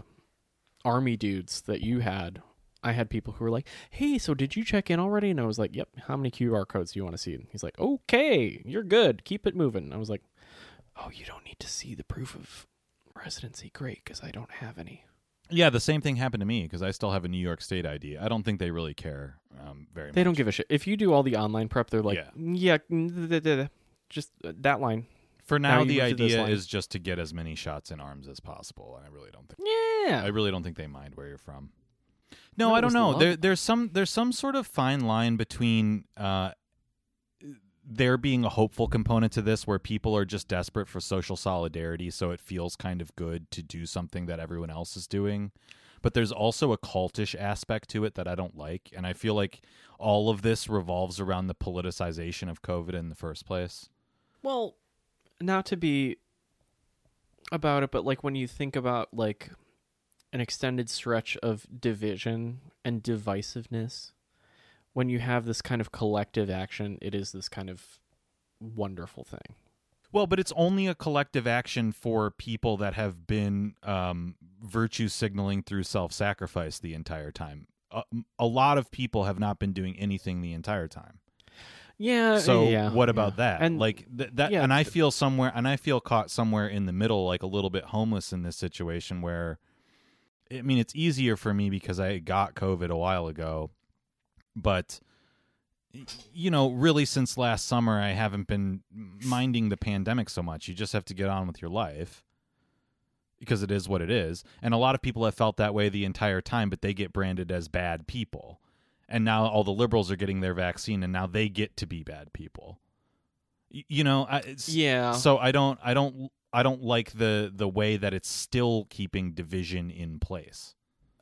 army dudes that you had. I had people who were like, "Hey, so did you check in already?" And I was like, "Yep." How many QR codes do you want to see? And he's like, "Okay, you're good. Keep it moving." I was like, "Oh, you don't need to see the proof of residency. Great, because I don't have any." Yeah, the same thing happened to me because I still have a New York State ID. I don't think they really care um, very much. They don't give a shit. If you do all the online prep, they're like, Yeah. "Yeah, mm, th- th- just uh, that line." For now, Now the move to this idea is just to get as many shots in arms as possible, and I really don't think Yeah. I really don't think they mind where you're from. No, No, I don't was the know. love. There, there's some there's some sort of fine line between uh, there being a hopeful component to this, where people are just desperate for social solidarity, so it feels kind of good to do something that everyone else is doing. But there's also a cultish aspect to it that I don't like, and I feel like all of this revolves around the politicization of COVID in the first place. Well, not to be about it, but like when you think about like an extended stretch of division and divisiveness, when you have this kind of collective action, it is this kind of wonderful thing. Well, but it's only a collective action for people that have been um, virtue signaling through self sacrifice the entire time. A, a lot of people have not been doing anything the entire time. Yeah. So Uh, yeah, what yeah. about that? And like th- that, yeah, and I feel somewhere, and I feel caught somewhere in the middle, like a little bit homeless in this situation. Where, I mean, it's easier for me because I got COVID a while ago, but you know, really since last summer, I haven't been minding the pandemic so much. You just have to get on with your life because it is what it is. And a lot of people have felt that way the entire time, but they get branded as bad people. And now all the liberals are getting their vaccine, and now they get to be bad people. You know, I, it's, yeah. So I don't, I don't, I don't like the the way that it's still keeping division in place.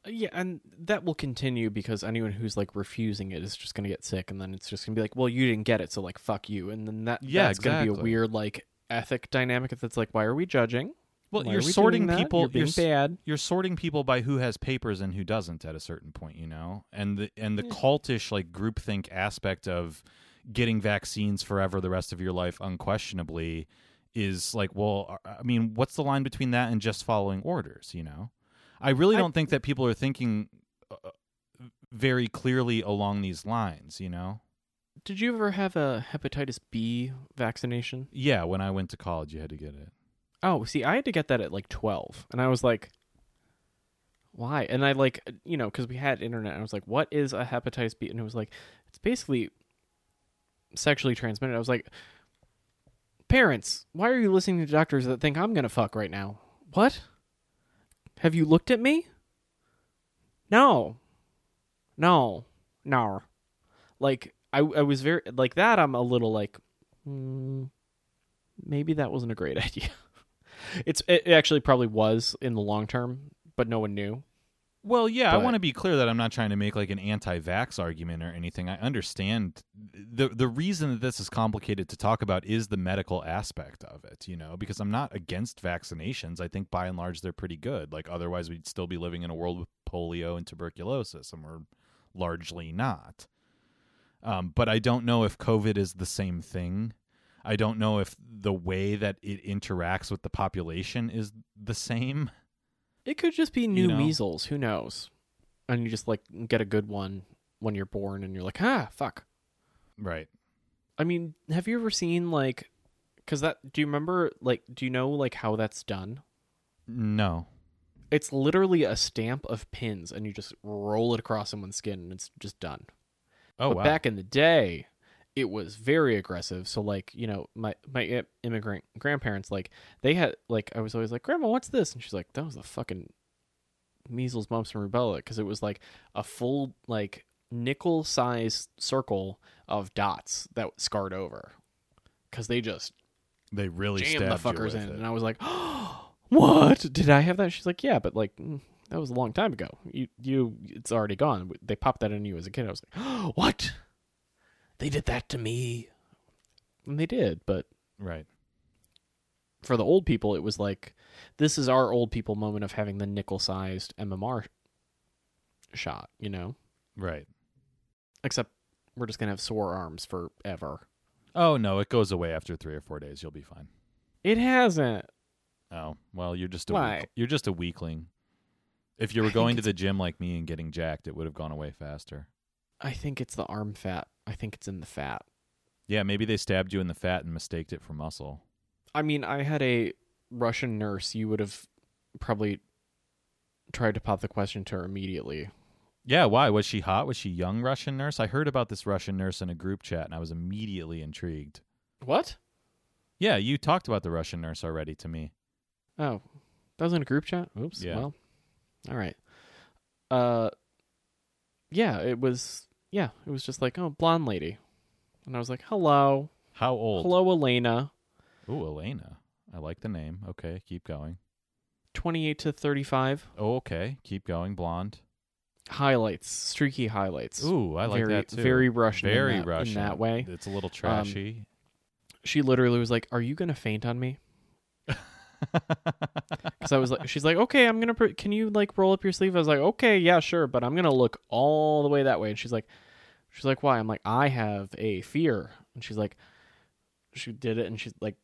Yeah, and that will continue because anyone who's like refusing it is just going to get sick, and then it's just going to be like, well, you didn't get it, so like, fuck you, and then that Yeah, that's going to be a weird like ethic dynamic that's like, why are we judging? Well, Why you're we sorting people. You're being s- bad. you're sorting people by who has papers and who doesn't at a certain point, you know, and the and the Yeah. cultish like groupthink aspect of getting vaccines forever the rest of your life unquestionably is like, well, uh, I mean, what's the line between that and just following orders? You know, I really don't think that people are thinking uh, very clearly along these lines. You know, Did you ever have a hepatitis B vaccination? Yeah, when I went to college, you had to get it. Oh, see, I had to get that at like 12. And I was like, why? And I like, you know, because we had internet. I was like, what is a hepatitis B? And it was like, it's basically sexually transmitted. I was like, parents, why are you listening to doctors that think I'm going to fuck right now? What? Have you looked at me? No. No. No. Like, I, I was very, like that, I'm a little like, mm, maybe that wasn't a great [LAUGHS] idea. It's it actually probably was in the long term, but no one knew. Well, yeah, I want to be clear that I'm not trying to make like an anti-vax argument or anything. I understand the the reason that this is complicated to talk about is the medical aspect of it, you know, because I'm not against vaccinations. I think by and large they're pretty good. Like otherwise we'd still be living in a world with polio and tuberculosis, and we're largely not. Um, but I don't know if COVID is the same thing. I don't know if the way that it interacts with the population is the same. It could just be new know? measles. Who knows? And you just like get a good one when you're born, and you're like, ah, fuck. Right. I mean, have you ever seen like, because that? Do you remember like? Do you know like how that's done? No. It's literally a stamp of pins, and you just roll it across someone's skin, and it's just done. Oh but wow. back in the day, it was very aggressive. So like, you know, my my immigrant grandparents like they had like I was always like, "Grandma, what's this?" And she's like, "That was the fucking measles, mumps and rubella because it was like a full like nickel-sized circle of dots that scarred over cuz they just They really jammed the fuckers in. it. And I was like, [GASPS] "What? Did I have that?" She's like, "Yeah, but like mm, that was a long time ago. You you it's already gone. They popped that in you as a kid." I was like, [GASPS] "What? They did that to me." And they did, but Right. for the old people it was like this is our old people moment of having the nickel-sized MMR shot, you know? Right. Except we're just going to have sore arms forever. Oh no, it goes away after three or four days. You'll be fine. It hasn't. Oh well, you're just a Why? weak, you're just a weakling. If you were think going to the gym like me and getting jacked, it would have gone away faster. I think it's the arm fat. I think it's in the fat. Yeah, maybe they stabbed you in the fat and mistaked it for muscle. I mean, I had a Russian nurse. You would have probably tried to pop the question to her immediately. Yeah, why was she hot? Was she young Russian nurse? I heard about this Russian nurse in a group chat and I was immediately intrigued. What? Yeah, you talked about the Russian nurse already to me. Oh, that was in a group chat. Oops. Yeah. Well, all right. Uh, yeah, it was. Yeah, it was just like, oh, blonde lady, and I was like, hello, How old? hello, Elena, Ooh, Elena. I like the name. Okay, keep going. twenty-eight to thirty-five. Oh, okay, keep going. Blonde. Highlights, streaky highlights. Ooh, I like very, that too. Very Russian. in Very that- Russian in that way. It's a little um, trashy. She literally was like, "Are you gonna faint on me?" Because I was like, she's like, okay, I'm gonna. Pr- can you like roll up your sleeve? I was like, okay, yeah, sure, but I'm gonna look all the way that way. And she's like, she's like, why? I'm like, I have a fear. And she's like, she did it, and she's like,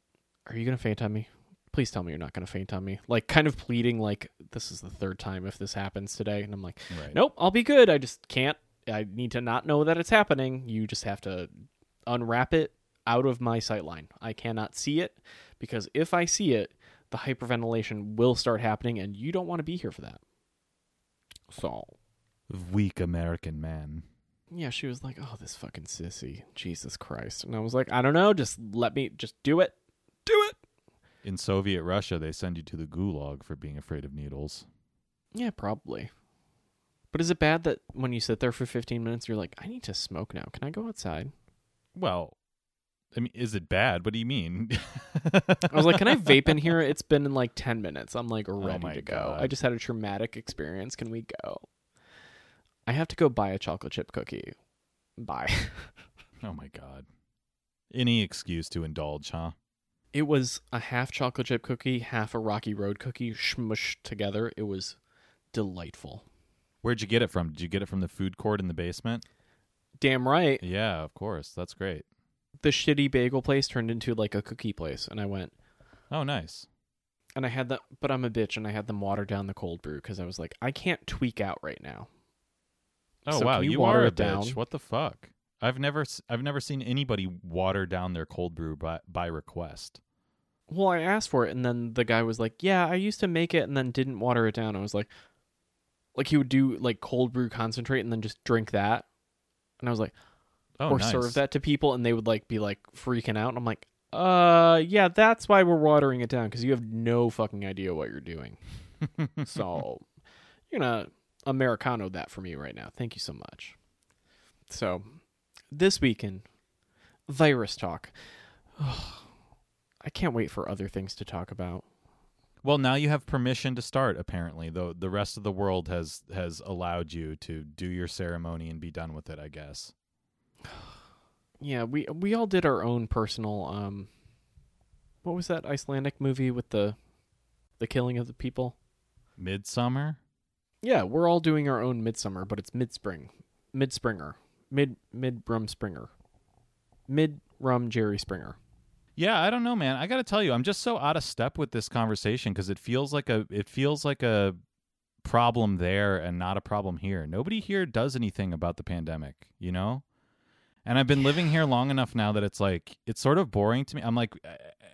are you gonna faint on me? Please tell me you're not gonna faint on me. Like, kind of pleading, like, this is the third time if this happens today. And I'm like, right. nope, I'll be good. I just can't. I need to not know that it's happening. You just have to unwrap it out of my sight line. I cannot see it because if I see it, the hyperventilation will start happening, and you don't want to be here for that. So, Weak American man. yeah, she was like, "Oh, this fucking sissy, Jesus Christ," and I was like, "I don't know, just let me, just do it, do it." In Soviet Russia, they send you to the gulag for being afraid of needles. Yeah, probably. But is it bad that when you sit there for 15 minutes, you're like, I need to smoke now. Can I go outside? Well, I mean, is it bad? What do you mean? I was like, can I [LAUGHS] vape in here? It's been in like 10 minutes. I'm like oh ready Oh to go. God. I just had a traumatic experience. Can we go? I have to go buy a chocolate chip cookie. Bye. [LAUGHS] oh my god. Any excuse to indulge, huh? It was a half chocolate chip cookie, half a Rocky Road cookie, smushed together. It was delightful. Where'd you get it from? Did you get it from the food court in the basement? Damn right. Yeah, of course. That's great. The shitty bagel place turned into like a cookie place. And I went, Oh, nice. and I had that, but I'm a bitch and I had them water down the cold brew because I was like, I can't tweak out right now. Oh So wow, you you, water are a it bitch. down? What the fuck? I've never I've never seen anybody water down their cold brew by by request. Well, I asked for it, and then the guy was like, "Yeah, I used to make it, and then didn't water it down." I was like, like he would do like cold brew concentrate, and then just drink that. And I was like, Oh, or nice. serve that to people, and they would like be like freaking out. And I'm like, uh, yeah, that's why we're watering it down because you have no fucking idea what you're doing. [LAUGHS] so you're gonna Americano that for me right now. Thank you so much. So this weekend, virus talk. [SIGHS] I can't wait for other things to talk about. Well, now you have permission to start. Apparently, though the rest of the world has has allowed you to do your ceremony and be done with it. I guess. [SIGHS] Yeah, we we all did our own personal um what was that Icelandic movie with the the killing of the people? Midsommar. Yeah, we're all doing our own midsummer, but it's mid-spring. Mid-springer. Mid mid rum springer. Mid rum Jerry Springer. Yeah, I don't know, man. I got to tell you, I'm just so out of step with this conversation because it feels like a it feels like a problem there and not a problem here. Nobody here does anything about the pandemic, you know? And I've been living here long enough now that it's like it's sort of boring to me. I'm like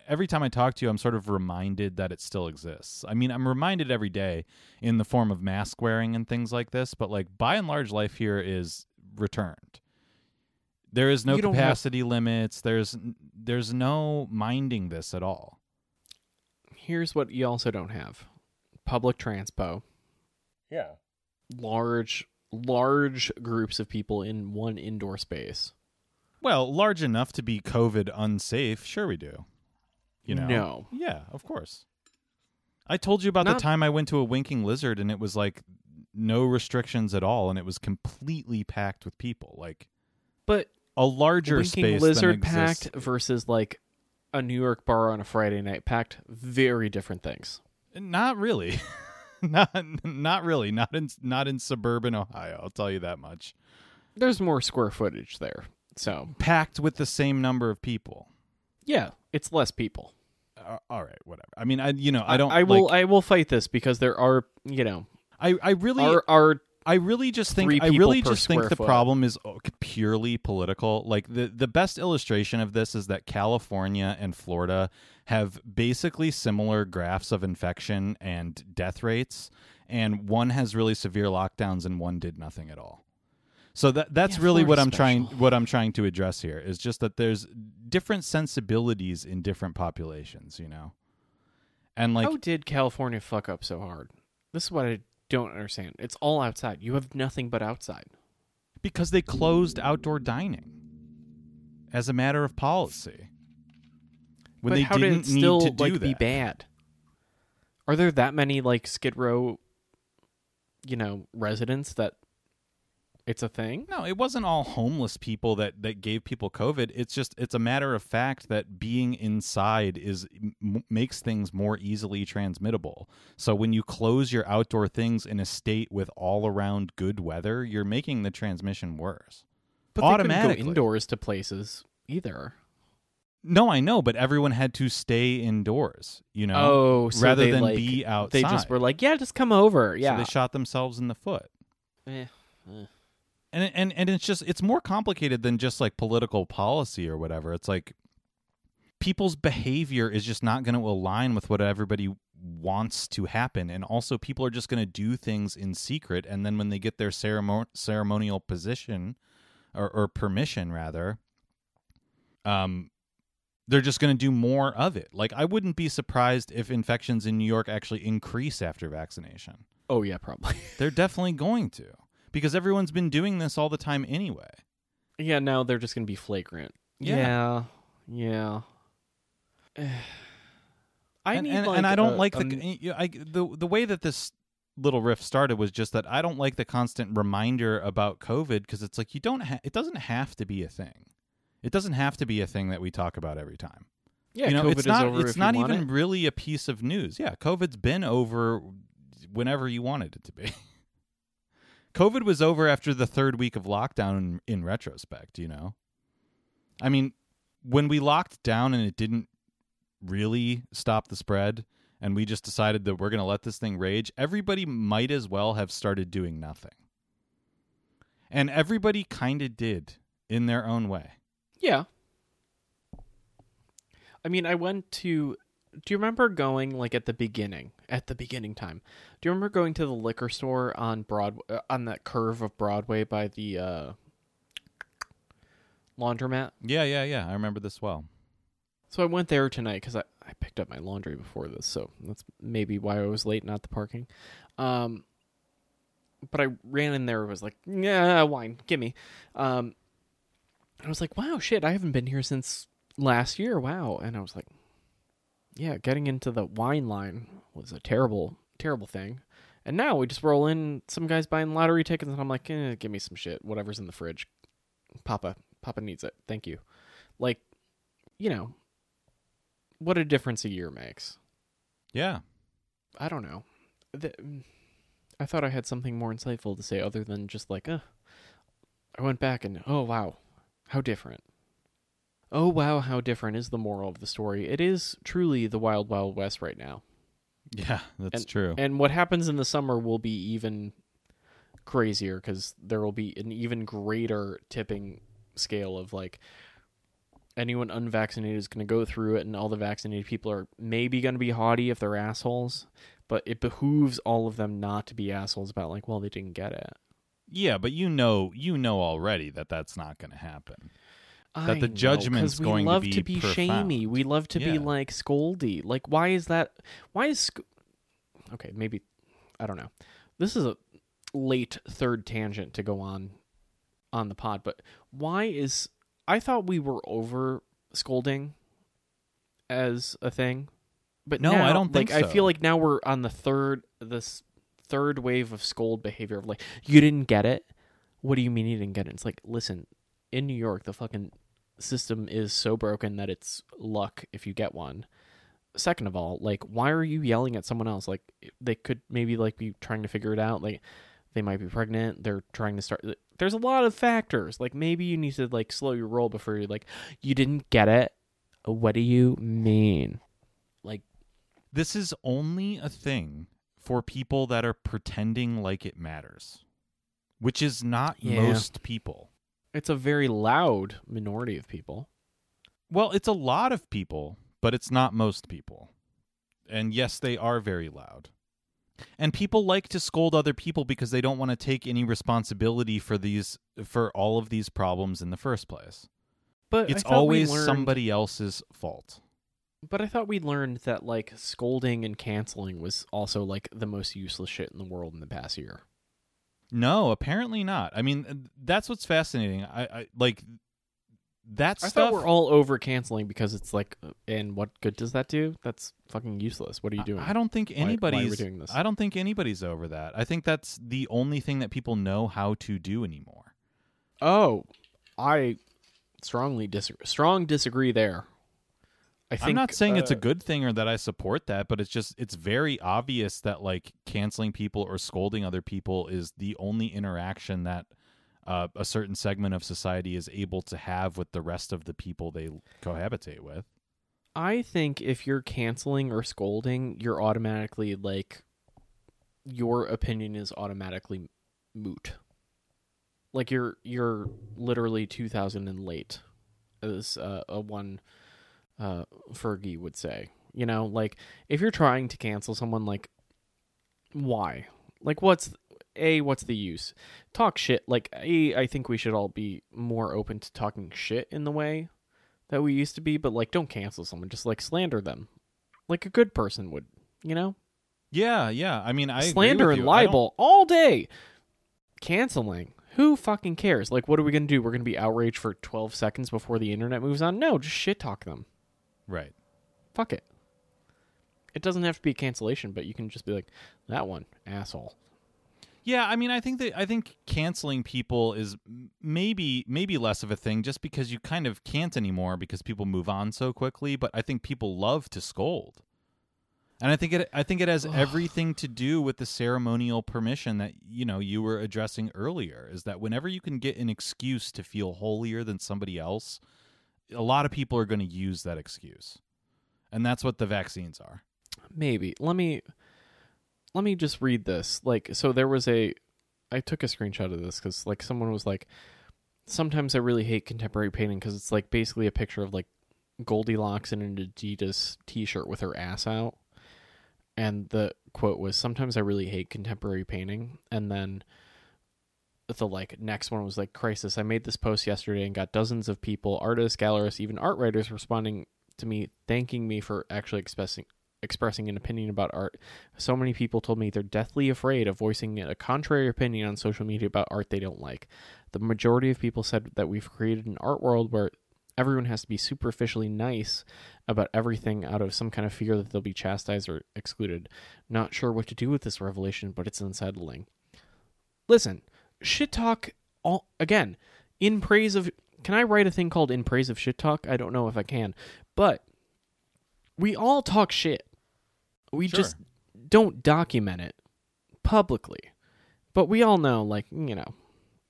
every time I talk to you, I'm sort of reminded that it still exists. I mean, I'm reminded every day in the form of mask wearing and things like this, but like by and large life here is returned. There is no You don't have- capacity limits. There's there's no minding this at all. Here's what you also don't have. Public transpo. Yeah. Large large groups of people in one indoor space. Well, large enough to be COVID unsafe. Sure, we do. You know. No. Yeah, of course. I told you about Not- the time I went to a Winking Lizard and it was like no restrictions at all and it was completely packed with people. Like But a larger winking space lizard packed versus like a New York bar on a Friday night packed, very different things. Not really. [LAUGHS] not not really. Not in not in suburban Ohio, I'll tell you that much. There's more square footage there. So, Packed with the same number of people. yeah, it's less people. Uh, all right, whatever. I mean, I you know, I don't I will like, I will fight this because there are, you know, I I really are are I really just think I really just think the foot. problem is uh, purely political. Like the the best illustration of this is that California and Florida have basically similar graphs of infection and death rates, and one has really severe lockdowns and one did nothing at all. So that that's Yeah, really what I'm Florida's trying what I'm trying to address here is just that there's different sensibilities in different populations, you know. And like how did California fuck up so hard? This is what I don't understand. It's all outside. You have nothing but outside. because they closed outdoor dining as a matter of policy. When but they how didn't did it still need to do that. be bad? Are there that many like Skid Row, you know, residents that it's a thing? No, it wasn't all homeless people that that gave people COVID. It's just it's a matter of fact that being inside is m- makes things more easily transmittable. So when you close your outdoor things in a state with all around good weather, you're making the transmission worse. But they go indoors to places either. No, I know, but everyone had to stay indoors, you know, oh, so rather they, than like, be outside. They just were like, yeah, just come over. Yeah. So they shot themselves in the foot. Eh, eh. And and and it's just it's more complicated than just like political policy or whatever. It's like people's behavior is just not going to align with what everybody wants to happen. And also people are just going to do things in secret. And then when they get their ceremo- ceremonial position or, or permission rather um they're just going to do more of it. Like i wouldn't be surprised if infections in new york actually increase after vaccination. Oh yeah, probably. [LAUGHS] they're definitely going to because everyone's been doing this all the time anyway. yeah, now they're just gonna be flagrant. Yeah. Yeah. yeah. [SIGHS] I and, need and, like and I don't a- like a the you know, I, the the way that this little riff started was just that I don't like the constant reminder about COVID because it's like you don't ha- it doesn't have to be a thing. It doesn't have to be a thing that we talk about every time. yeah, you know, COVID it's is not over it's if you not want even it. really a piece of news. Yeah, COVID's been over whenever you wanted it to be. [LAUGHS] COVID was over after the third week of lockdown in, in retrospect, you know. I mean, when we locked down and it didn't really stop the spread and we just decided that we're going to let this thing rage, everybody might as well have started doing nothing. And everybody kind of did in their own way. Yeah. I mean, I went to. Do you remember going like at the beginning? At the beginning time, do you remember going to the liquor store on Broad uh, on that curve of Broadway by the uh, laundromat? Yeah, yeah, yeah. I remember this well. So I went there tonight because I, I picked up my laundry before this, so that's maybe why I was late, not the parking. Um, but I ran in there and was like, yeah, wine, gimme. Um, I was like, wow, shit, I haven't been here since last year. Wow. And I was like, yeah, getting into the wine line was a terrible, terrible thing. And now we just roll in, some guys buying lottery tickets, and I'm like, eh, give me some shit, whatever's in the fridge. Papa, Papa needs it. Thank you. Like, you know, what a difference a year makes. Yeah. I don't know. The, I thought I had something more insightful to say other than just like, uh, I went back and, oh, wow, how different. Oh, wow, how different is the moral of the story. It is truly the wild, wild west right now. Yeah, that's true. And what happens in the summer will be even crazier because there will be an even greater tipping scale of like anyone unvaccinated is going to go through it, and all the vaccinated people are maybe going to be haughty if they're assholes, but it behooves all of them not to be assholes about like, well, they didn't get it. yeah, but you know, you know already that that's not going to happen. I the know, judgment's we going to love be to be profound. shamey. We love to be like scoldy. Like, why is that? Why is sc- okay? Maybe I don't know. This is a late third tangent to go on on the pod, but why is I thought we were over scolding as a thing, but No, I don't think like I feel like now we're on the third this third wave of scold behavior of like you didn't get it. What do you mean you didn't get it? It's like listen, in New York, the fucking system is so broken that it's luck if you get one. Second of all, like why are you yelling at someone else? Like they could maybe like be trying to figure it out. Like they might be pregnant. They're trying to start. There's a lot of factors. Like maybe you need to like slow your roll before you're like, you didn't get it. What do you mean? Like This is only a thing for people that are pretending like it matters, which is not Yeah. most people. It's a very loud minority of people. Well, it's a lot of people, but it's not most people. And yes, they are very loud. And people like to scold other people because they don't want to take any responsibility for these for all of these problems in the first place. But It's I thought we always learned- somebody else's fault. But I thought we learned that like scolding and canceling was also like the most useless shit in the world in the past year. No, apparently not. I mean, that's what's fascinating. I, I like that I stuff. thought we're all over canceling because it's like, uh, and what good does that do? That's fucking useless. What are you doing? I don't think why are we anybody's doing this? I don't think anybody's over that. I think that's the only thing that people know how to do anymore. Oh, I strongly disagree. Strong disagree there. I think I'm not saying it's a uh, good thing or that I support that, but it's just it's very obvious that like canceling people or scolding other people is the only interaction that uh, a certain segment of society is able to have with the rest of the people they cohabitate with. I think if you're canceling or scolding, you're automatically like your opinion is automatically moot. Like you're you're literally 2000 and late, as uh, a one uh, Fergie would say. You know, like if you're trying to cancel someone, like why? Like what's a what's the use? Talk shit. Like a I think we should all be more open to talking shit in the way that we used to be, but like don't cancel someone, just like slander them. Like a good person would, you know? Yeah, yeah. I mean, I agree slander and libel all day. Canceling. Who fucking cares? Like what are we going to do? We're going to be outraged for 12 seconds before the internet moves on? No, just shit talk them. Right. Fuck it. It doesn't have to be a cancellation, but you can just be like that one asshole. Yeah, I mean, I think that I think canceling people is maybe maybe less of a thing just because you kind of can't anymore because people move on so quickly. But I think people love to scold, and I think it I think it has everything to do with the ceremonial permission that you know you were addressing earlier. Is that whenever you can get an excuse to feel holier than somebody else, a lot of people are going to use that excuse, and that's what the vaccines are. Maybe. Let me let me just read this. Like so there was a I took a screenshot of this cuz like someone was like sometimes I really hate contemporary painting because it's like basically a picture of like Goldilocks in an Adidas t-shirt with her ass out. And the quote was sometimes I really hate contemporary painting and then the like next one was like crisis I made this post yesterday and got dozens of people artists gallerists even art writers responding to me thanking me for actually expressing expressing an opinion about art. So many people told me they're deathly afraid of voicing a contrary opinion on social media about art they don't like. The majority of people said that we've created an art world where everyone has to be superficially nice about everything out of some kind of fear that they'll be chastised or excluded. Not sure what to do with this revelation, but it's unsettling. Listen, shit talk all again in praise of can I write a thing called in praise of shit talk? I don't know if I can. But we all talk shit. We Sure. just don't document it publicly. But we all know like, you know,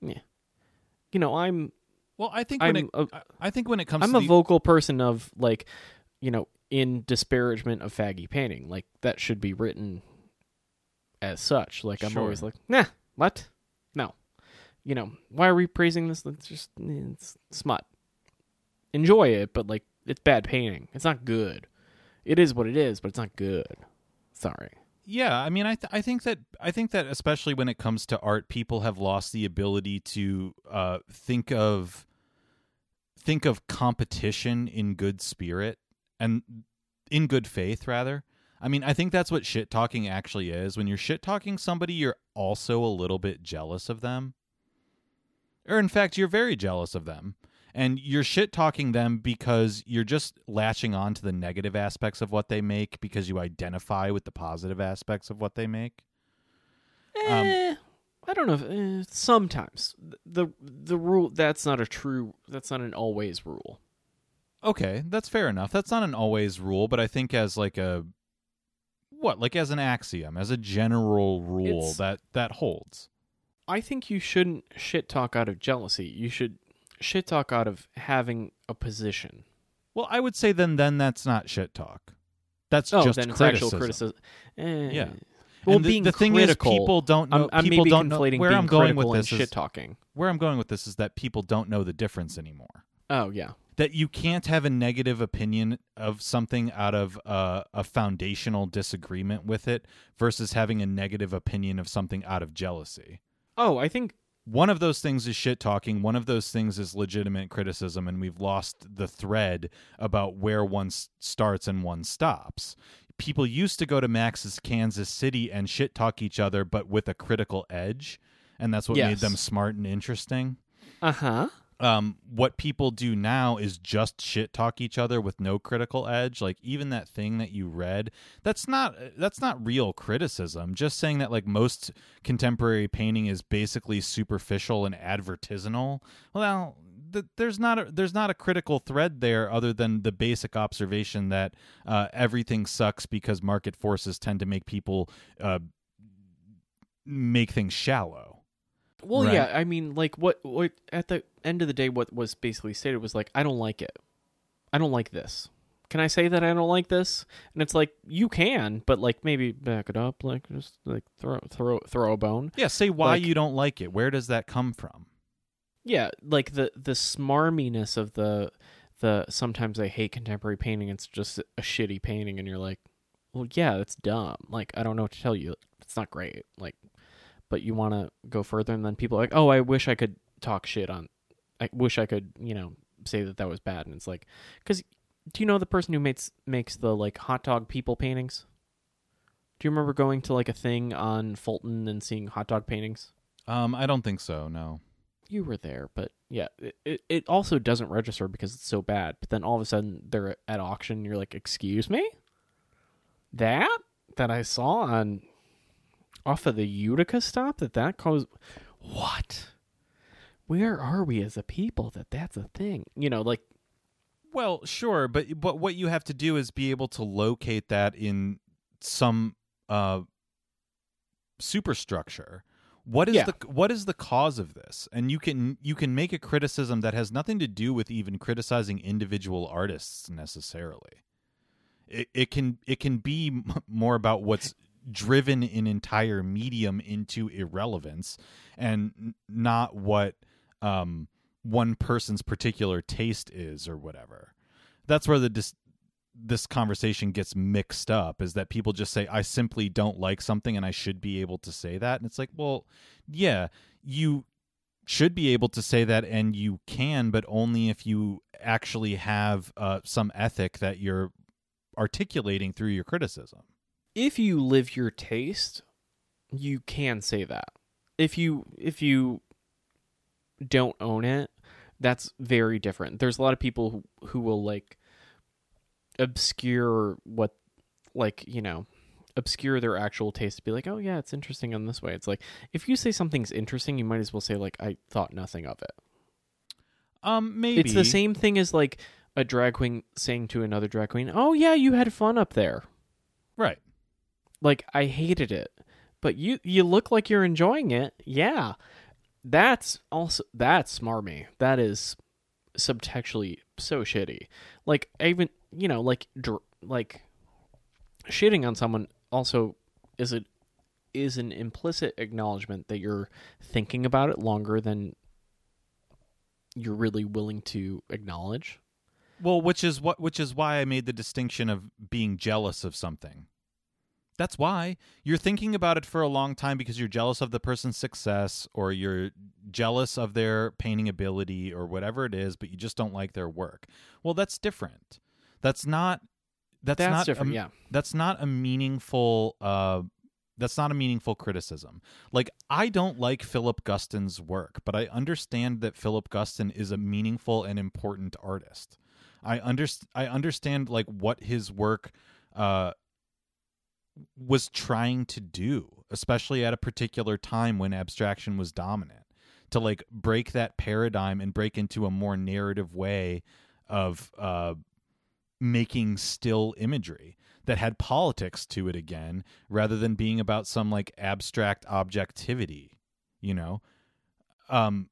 yeah. You know, I'm Well, I think when I'm it, a- I- think when it comes to I'm to a the, vocal person of like, you know, in disparagement of faggy painting. Like that should be written as such. Like I'm Sure. always like, nah, what? You know, why are we praising this? It's just it's smut. Enjoy it, but like it's bad painting. It's not good. It is what it is, but it's not good. Sorry. Yeah, I mean, I th- I think that I think that especially when it comes to art, people have lost the ability to uh, think of think of competition in good spirit and in good faith, rather. I mean, I think that's what shit talking actually is. When you're shit talking somebody, you're also a little bit jealous of them, or in fact, you're very jealous of them. And you're shit talking them because you're just latching on to the negative aspects of what they make because you identify with the positive aspects of what they make. Um, Eh, I don't know. If, eh, sometimes the the rule that's not a true. That's not an always rule. Okay, that's fair enough. That's not an always rule, but I think as like a what, like as an axiom, as a general rule It's- that that holds. I think you shouldn't shit talk out of jealousy. You should shit talk out of having a position. Well, I would say then then that's not shit talk. That's Oh, just then it's criticism. actual criticism. Eh. Yeah. Well, and the, being the thing critical, is, people don't know. I'm, I'm people don't know where being I'm going with this. Is, shit talking. where I'm going with this is that people don't know the difference anymore. Oh yeah. that you can't have a negative opinion of something out of uh, a foundational disagreement with it versus having a negative opinion of something out of jealousy. Oh, I think One of those things is shit talking, one of those things is legitimate criticism, and we've lost the thread about where one s- starts and one stops. People used to go to Max's Kansas City and shit talk each other, but with a critical edge, and that's what made them smart and interesting uh huh. Um, what people do now is just shit talk each other with no critical edge. Like even that thing that you read, that's not that's not real criticism. Just saying that like most contemporary painting is basically superficial and advertisanal. Well, th- there's not a, there's not a critical thread there other than the basic observation that uh, everything sucks because market forces tend to make people uh, make things shallow. Well, Right. yeah. I mean, like what? What at the end of the day, what was basically stated was like, I don't like it. I don't like this. Can I say that I don't like this? And it's like you can, but like maybe back it up, like just like throw throw throw a bone. Yeah, say why Like- you don't like it. Where does that come from? Yeah, like the the smarminess of the the sometimes I hate contemporary painting. It's just a shitty painting, and you're like, well, yeah, that's dumb. Like I don't know what to tell you. It's not great. Like, but you want to go further, and then people are like, oh, I wish I could talk shit on. I wish I could, you know, say that that was bad, and it's like, because do you know the person who makes makes the like hot dog people paintings? Do you remember going to like a thing on Fulton and seeing hot dog paintings? Um, I don't think so. No. you were there, but yeah, it, it, also doesn't register because it's so bad. But then all of a sudden they're at auction. And you're like, excuse me, that that I saw on off of the Utica stop that that caused what? Where are we as a people that that's a thing? You know, like Well, sure, but but what you have to do is be able to locate that in some uh superstructure. What is Yeah. the what is the cause of this? And you can you can make a criticism that has nothing to do with even criticizing individual artists necessarily. It it can it can be m- more about what's driven an entire medium into irrelevance and not what um one person's particular taste is or whatever. That's where the dis- this conversation gets mixed up is that people just say I simply don't like something and I should be able to say that and it's like, well, yeah, you should be able to say that and you can but only if you actually have uh, some ethic that you're articulating through your criticism. If you live your taste, you can say that. If you if you don't own it, that's very different. There's a lot of people who, who will like obscure what like, you know, obscure their actual taste to be like, "Oh yeah, it's interesting in this way." It's like if you say something's interesting, you might as well say like, "I thought nothing of it." Um maybe It's the same thing as like a drag queen saying to another drag queen, "Oh yeah, you had fun up there." Right. Like I hated it, but you you look like you're enjoying it. Yeah, that's also that's smarmy. That is subtextually so shitty. Like even you know like dr- like shitting on someone also is a is an implicit acknowledgement that you're thinking about it longer than you're really willing to acknowledge. Well, which is what which is why I made the distinction of being jealous of something. That's why you're thinking about it for a long time because you're jealous of the person's success or you're jealous of their painting ability or whatever it is, but you just don't like their work. Well, that's different. That's not that's, That's not different, a, yeah. That's not a meaningful uh that's not a meaningful criticism. Like I don't like Philip Guston's work, but I understand that Philip Guston is a meaningful and important artist. I underst- I understand like what his work uh was trying to do, especially at a particular time when abstraction was dominant, to like break that paradigm and break into a more narrative way of uh making still imagery that had politics to it again rather than being about some like abstract objectivity you know? Um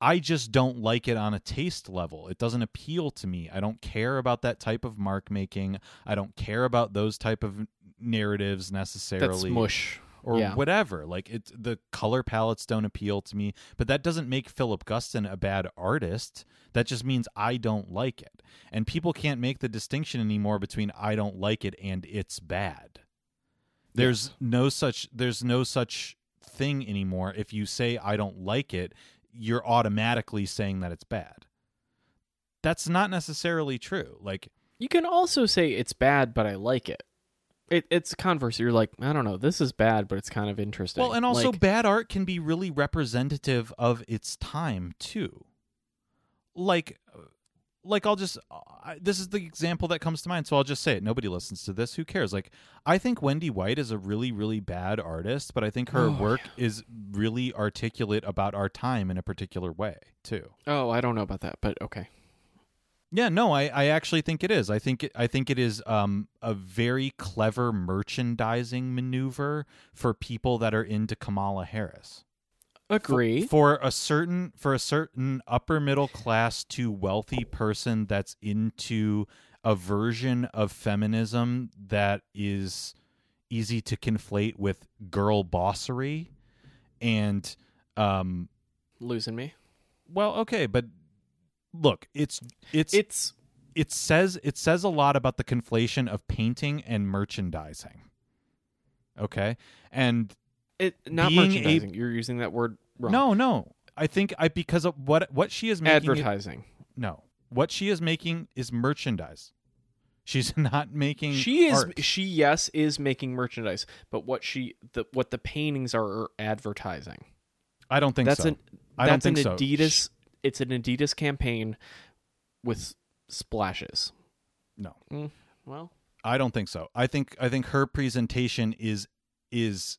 i just don't like it on a taste level it doesn't appeal to me i don't care about that type of mark making i don't care about those type of narratives necessarily That's mush. or Yeah. whatever. Like it, the color palettes don't appeal to me, but that doesn't make Philip Guston a bad artist. That just means I don't like it, and people can't make the distinction anymore between I don't like it and it's bad. There's Yes. no such there's no such thing anymore. If you say I don't like it, you're automatically saying that it's bad. That's not necessarily true. Like You can also say it's bad, but I like it. It it's converse. You're like, I don't know, this is bad, but it's kind of interesting. Well, and also Like, bad art can be really representative of its time too. Like, like I'll just I, this is the example that comes to mind, so I'll just say it. Nobody listens to this. Who cares? Like, I think Wendy White is a really, really bad artist, but I think her Oh, work is really articulate about our time in a particular way too. oh, I don't know about that, but okay. Yeah, no, I, I actually think it is. I think it, I think it is um, a very clever merchandising maneuver for people that are into Kamala Harris. For- Agree. For, a certain for a certain upper middle class to wealthy person that's into a version of feminism that is easy to conflate with girl bossery and um Losing me. well okay but look it's it's It's it says it says a lot about the conflation of painting and merchandising. Okay? And it not Being a- merchandising. You're using that word wrong. no, no. I think I because of what what she is making it- advertising. no. What she is making is merchandise. She's [LAUGHS] not making She is art. she yes is making merchandise, but what she the what the paintings are, are advertising. I don't think that's so. an I don't that's an so. Adidas. It's an Adidas campaign with splashes. No. Mm, well, I don't think so. I think I think her presentation is is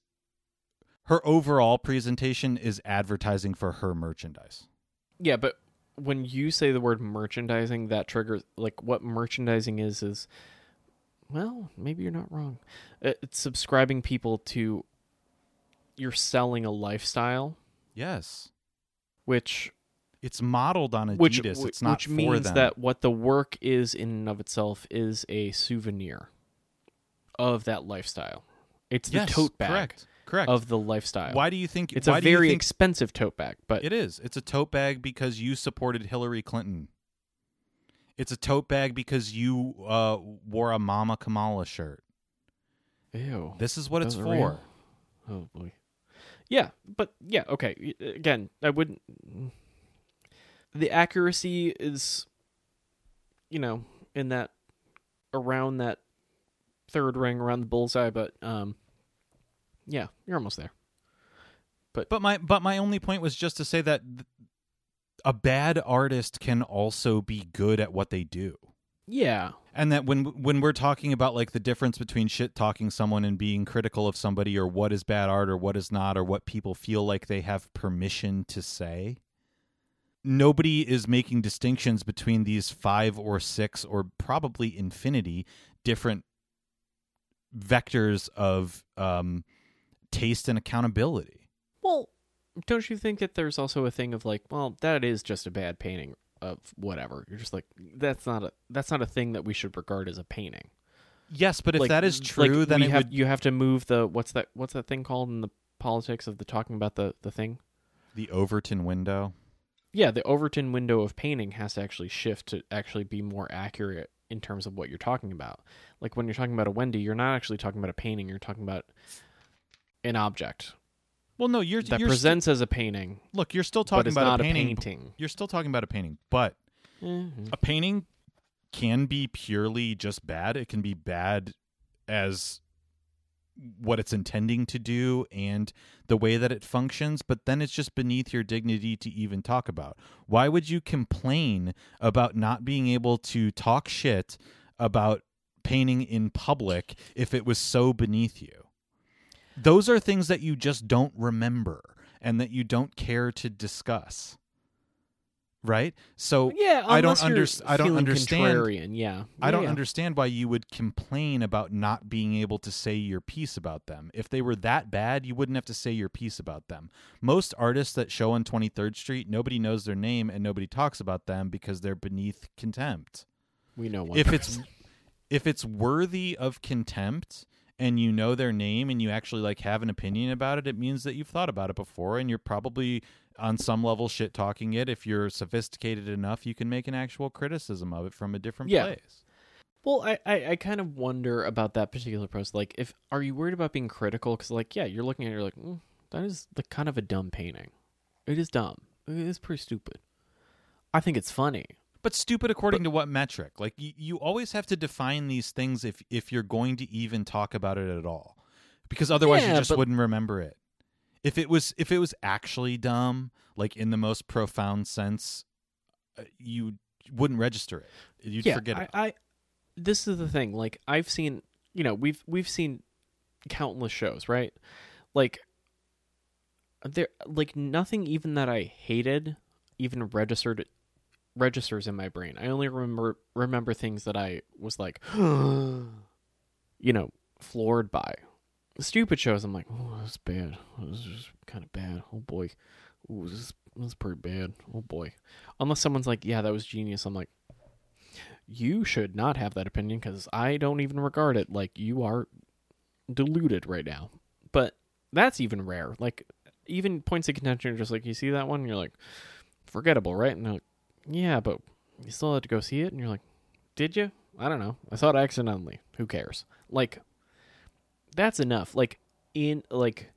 her overall presentation is advertising for her merchandise. yeah, but when you say the word merchandising, that triggers like what merchandising is is. Well, maybe you're not wrong. Uh, It's subscribing people to. You're selling a lifestyle, Yes. which It's modeled on Adidas. which it's not which for means them. that what the work is in and of itself is a souvenir of that lifestyle. It's the yes, tote bag. Correct. Correct. of the lifestyle. why do you think It's why a do you very think expensive tote bag, but It is. It's a tote bag because you supported Hillary Clinton. It's a tote bag because you uh, wore a Mama Kamala shirt. ew. This is what it's Those for. real? Oh boy. Yeah, but yeah, okay. Y- Again, I wouldn't. The accuracy is, you know, in that around that third ring around the bullseye, but um, yeah, you're almost there. But but my but my only point was just to say that a bad artist can also be good at what they do. Yeah, And that when when we're talking about like the difference between shit talking someone and being critical of somebody or what is bad art or what is not or what people feel like they have permission to say, nobody is making distinctions between these five or six or probably infinity different vectors of um, taste and accountability. Well, don't you think that there's also a thing of like, well, that is just a bad painting of whatever. You're just like, that's not a that's not a thing that we should regard as a painting. Yes, but if Like- that is like, true, then it have, would you have to move the what's that what's that thing called in the politics of the talking about the the thing. the Overton window. Yeah, the Overton window of painting has to actually shift to actually be more accurate in terms of what you're talking about. Like when you're talking about a Wendy, you're not actually talking about a painting. You're talking about an object Well, no, you're that you're st- presents as a painting, look, you're still but talking it's about not a a painting. painting. You're still talking about a painting, but Mhm. a painting can be purely just bad. It can be bad as what it's intending to do and the way that it functions, but then it's just beneath your dignity to even talk about. Why would you complain about not being able to talk shit about painting in public if it was so beneath you? Those are things that you just don't remember and that you don't care to discuss. Right? So Yeah, I don't unless I don't understand- Contrarian, yeah, I don't Yeah, understand why you would complain about not being able to say your piece about them. If they were that bad, you wouldn't have to say your piece about them. Most artists that show on 23rd Street, nobody knows their name and nobody talks about them because they're beneath contempt. We know. If it's if it's worthy of contempt and you know their name and you actually like have an opinion about it, it means that you've thought about it before and you're probably on some level shit talking it. If you're sophisticated enough, you can make an actual criticism of it from a different Yeah. place. well, I, I I kind of wonder about that particular post. Like, if are you worried about being critical? Because like, yeah, you're looking at it, you're like, mm, that is the kind of a dumb painting. It is dumb. It is pretty stupid. I think it's funny. But stupid according to what metric? Like you, you always have to define these things if if you're going to even talk about it at all. Because otherwise you just but- wouldn't remember it. If it was if it was actually dumb, like in the most profound sense, uh, you wouldn't register it. You'd yeah, forget I, it. I this is the thing. Like I've seen, you know, we've we've seen countless shows, right? Like there, like nothing even that I hated even registered registers in my brain. I only remember remember things that I was like, [GASPS] you know, floored by. Stupid shows. I'm like, oh, that's bad. This is kind of bad. Oh boy, Ooh, this is, pretty bad. Oh boy. Unless someone's like, yeah, that was genius. I'm like, you should not have that opinion because I don't even regard it. Like you are deluded right now. But that's even rare. Like even points of contention are just like you see that one, you're like, forgettable, right? And like, yeah, but you still had to go see it, and you're like, did you? I don't know. I saw it accidentally. Who cares? Like that's enough. Like in like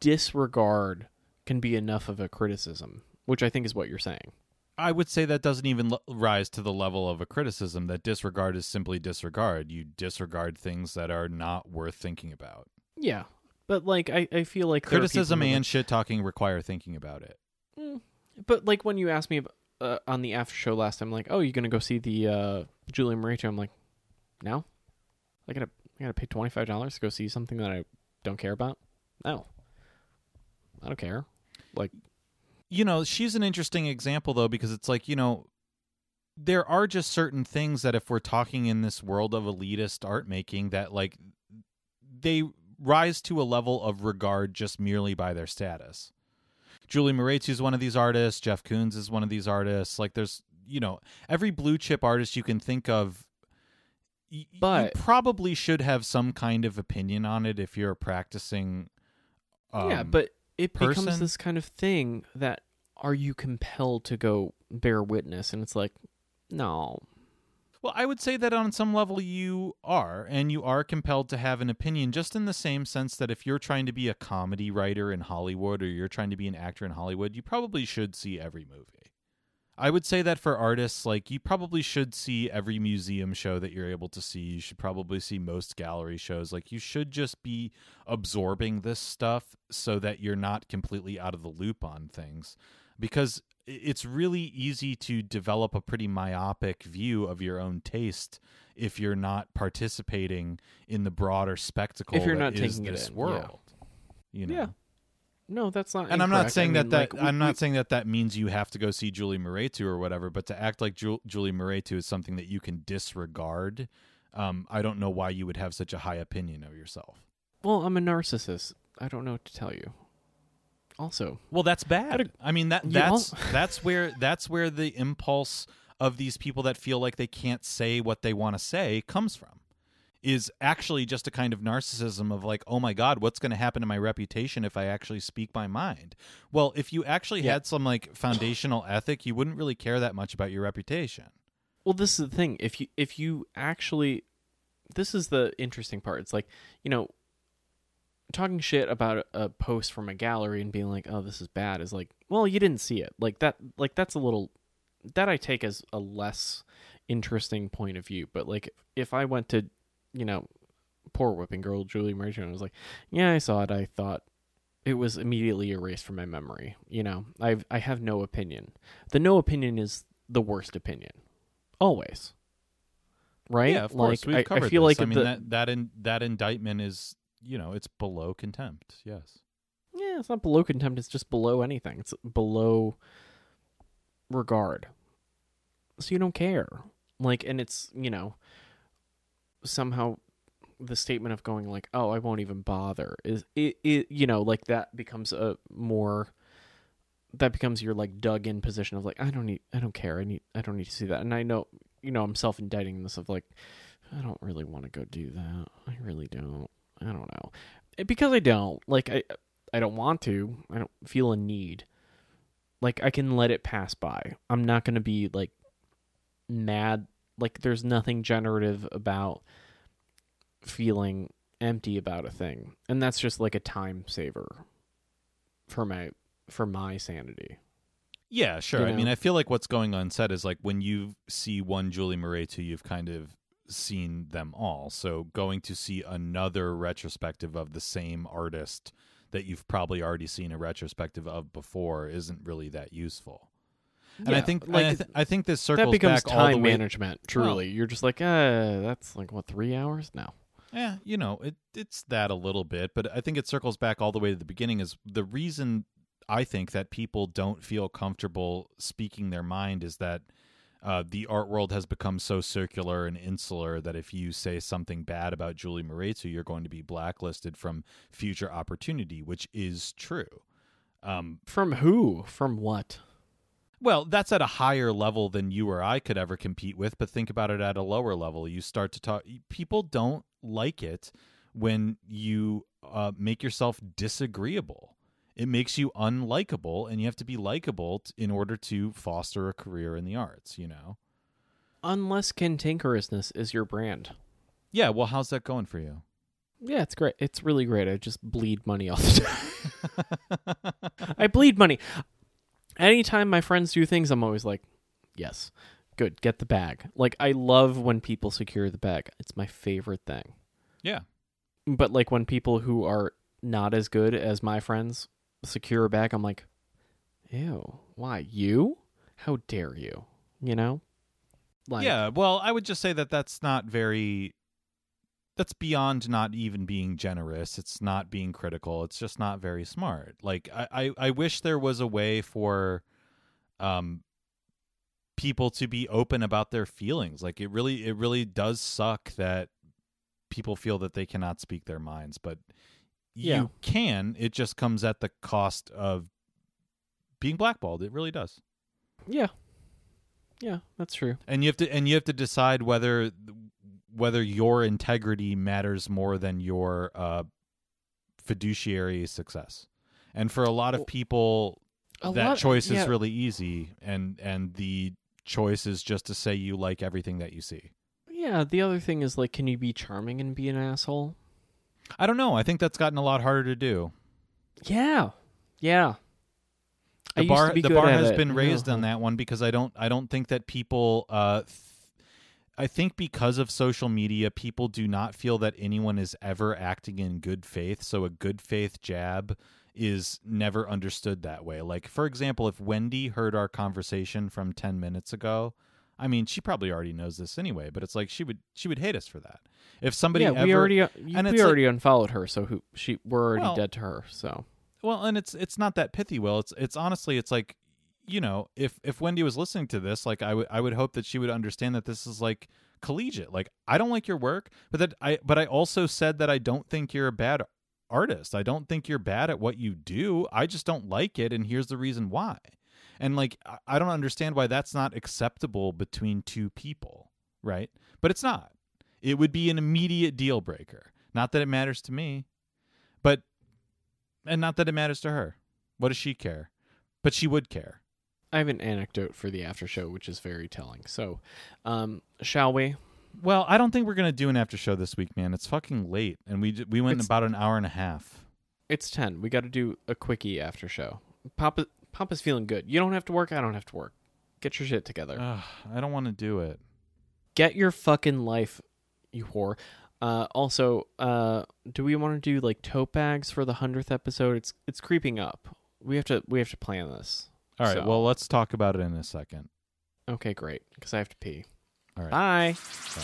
disregard can be enough of a criticism, which I think is what you're saying. I would say that doesn't even l- rise to the level of a criticism. That disregard is simply disregard. You disregard things that are not worth thinking about. Yeah. But like I, I feel like Criticism and shit talking require thinking about it. Mm. But like when you ask me uh, on the after show last time, like, oh, you're gonna go see the uh, Julie Mehretu? I'm like, no. I gotta I gotta pay twenty five dollars to go see something that I don't care about. No, I don't care. Like, you know, she's an interesting example though because it's like, you know, there are just certain things that if we're talking in this world of elitist art making that like they rise to a level of regard just merely by their status. Julie Mehretu is one of these artists, Jeff Koons is one of these artists. Like there's, you know, every blue chip artist you can think of y- But- you probably should have some kind of opinion on it if you're practicing yeah, um, but it person- becomes this kind of thing that are you compelled to go bear witness? And it's like, no. Well, I would say that on some level you are, and you are compelled to have an opinion, just in the same sense that if you're trying to be a comedy writer in Hollywood or you're trying to be an actor in Hollywood, you probably should see every movie. I would say that for artists, like you probably should see every museum show that you're able to see. You should probably see most gallery shows. Like you should just be absorbing this stuff so that you're not completely out of the loop on things. Because it's really easy to develop a pretty myopic view of your own taste if you're not participating in the broader spectacle If you're not taking it this in, yeah. world. You know? Yeah. No, that's not. and I'm not saying I that mean, that like, we- I'm not we- saying that that means you have to go see Julie Mehretu or whatever, but to act like Ju- Julie Mehretu is something that you can disregard. Um, I don't know why you would have such a high opinion of yourself. Well, I'm a narcissist. I don't know what to tell you. Also, Well, that's bad. I mean that that's [LAUGHS] that's where that's where the impulse of these people that feel like they can't say what they want to say comes from. Is actually just a kind of narcissism of like, oh my god, what's going to happen to my reputation if I actually speak my mind? Well, if you actually Yeah. had some like foundational ethic, you wouldn't really care that much about your reputation. well, this is the thing. If you if you actually, this is the interesting part. It's like you know, talking shit about a, post from a gallery and being like, "Oh, this is bad," is like, well, you didn't see it. Like that. Like that's a little that I take as a less interesting point of view. But like, if I went to, you know, poor whipping girl Julie Merchant, and was like, "Yeah, I saw it. I thought." It was immediately erased from my memory. You know, I've I have no opinion. The no opinion is the worst opinion, always. Right? Yeah, of course. Like We've I, covered I feel this. like I mean the, that that in, that indictment is you know it's below contempt. Yes. Yeah, it's not below contempt. It's just below anything. It's below regard. So you don't care. Like, and it's, you know, somehow the statement of going like, oh, I won't even bother is it, it you know, like that becomes a more that becomes your like dug in position of like I don't need I don't care I need I don't need to see that and I know you know I'm self indicting this of like I don't really want to go do that I really don't I don't know. Eh, because I don't like I I don't want to. I don't feel a need. Like I can let it pass by. I'm not going to be like mad. Like there's nothing generative about feeling empty about a thing. And that's just like a time saver for my for my sanity. Yeah, sure. You I mean. I feel like what's going on set is like when you see one Julie Mehretu, you've kind of seen them all. So going to see another retrospective of the same artist that you've probably already seen a retrospective of before isn't really that useful. And I think like I, th- I think this circles that becomes back all the time way. management truly you're just like uh that's like what 3 hours no Yeah, you know, it it's that a little bit, but I think it circles back all the way to the beginning is the reason I think that people don't feel comfortable speaking their mind is that uh, the art world has become so circular and insular that if you say something bad about Julie Mehretu, you're going to be blacklisted from future opportunity, which is true. Um, from who from what well, that's at a higher level than you or I could ever compete with, but think about it at a lower level. You start to talk, people don't like it when you uh, make yourself disagreeable. It makes you unlikable, and you have to be likable t- in order to foster a career in the arts, you know? unless cantankerousness is your brand Yeah, well, how's that going for you? Yeah, it's great. It's really great. I just bleed money all the [LAUGHS] time. I bleed money. Anytime my friends do things, I'm always like, yes, good, get the bag. Like, I love when people secure the bag. It's my favorite thing. yeah. But, like, when people who are not as good as my friends secure bag, I'm like, ew, why? You? How dare you? You know? Like, yeah, well, I would just say that that's not very. That's beyond not even being generous. It's not being critical. It's just not very smart. Like I, I, I wish there was a way for, um, people to be open about their feelings. Like it really, it really does suck that people feel that they cannot speak their minds, but Yeah. you can. It just comes at the cost of being blackballed. It really does. Yeah. Yeah, that's true. and you have to and you have to decide whether whether your integrity matters more than your uh fiduciary success. And for a lot of people, A that lot- choice yeah, is really easy, and and the choice is just to say you like everything that you see. Yeah, the other thing is like, can you be charming and be an asshole? I don't know. I think that's gotten a lot harder to do. Yeah, yeah. I The used bar the bar has it. been raised Yeah. on that one because I don't I don't think that people uh th- I think because of social media people do not feel that anyone is ever acting in good faith so a good faith jab is never understood that way. Like for example, if Wendy heard our conversation from 10 minutes ago, I mean, she probably already knows this anyway, but it's like she would she would hate us for that. If somebody yeah, ever we already uh, and we it's like- already unfollowed her, so who she we're already Well- dead to her. So Well, and it's it's not that pithy. Will it's it's honestly it's like you know if if Wendy was listening to this, like I would I would hope that she would understand that this is like collegiate. Like I don't like your work, but that I but I also said that I don't think you're a bad artist. I don't think you're bad at what you do. I just don't like it, and here's the reason why. And like I- don't understand why that's not acceptable between two people, right? But it's not. It would be an immediate deal breaker. Not that it matters to me, but and not that it matters to her. What does she care? But she would care. I have an anecdote for the after show, which is very telling. So, um, shall we? Well, I don't think we're gonna do an after show this week, man. It's fucking late, and we we went It's- about an hour and a half. It's ten. We got to do a quickie after show. Papa, Papa's feeling good. You don't have to work. I don't have to work. Get your shit together. Ugh, I don't want to do it. Get your fucking life, you whore. Uh, also, uh, do we want to do like tote bags for the hundredth episode? It's it's creeping up. We have to we have to plan this. All right. So- Well, let's talk about it in a second. Okay, great. Because I have to pee. All right. Bye. Bye.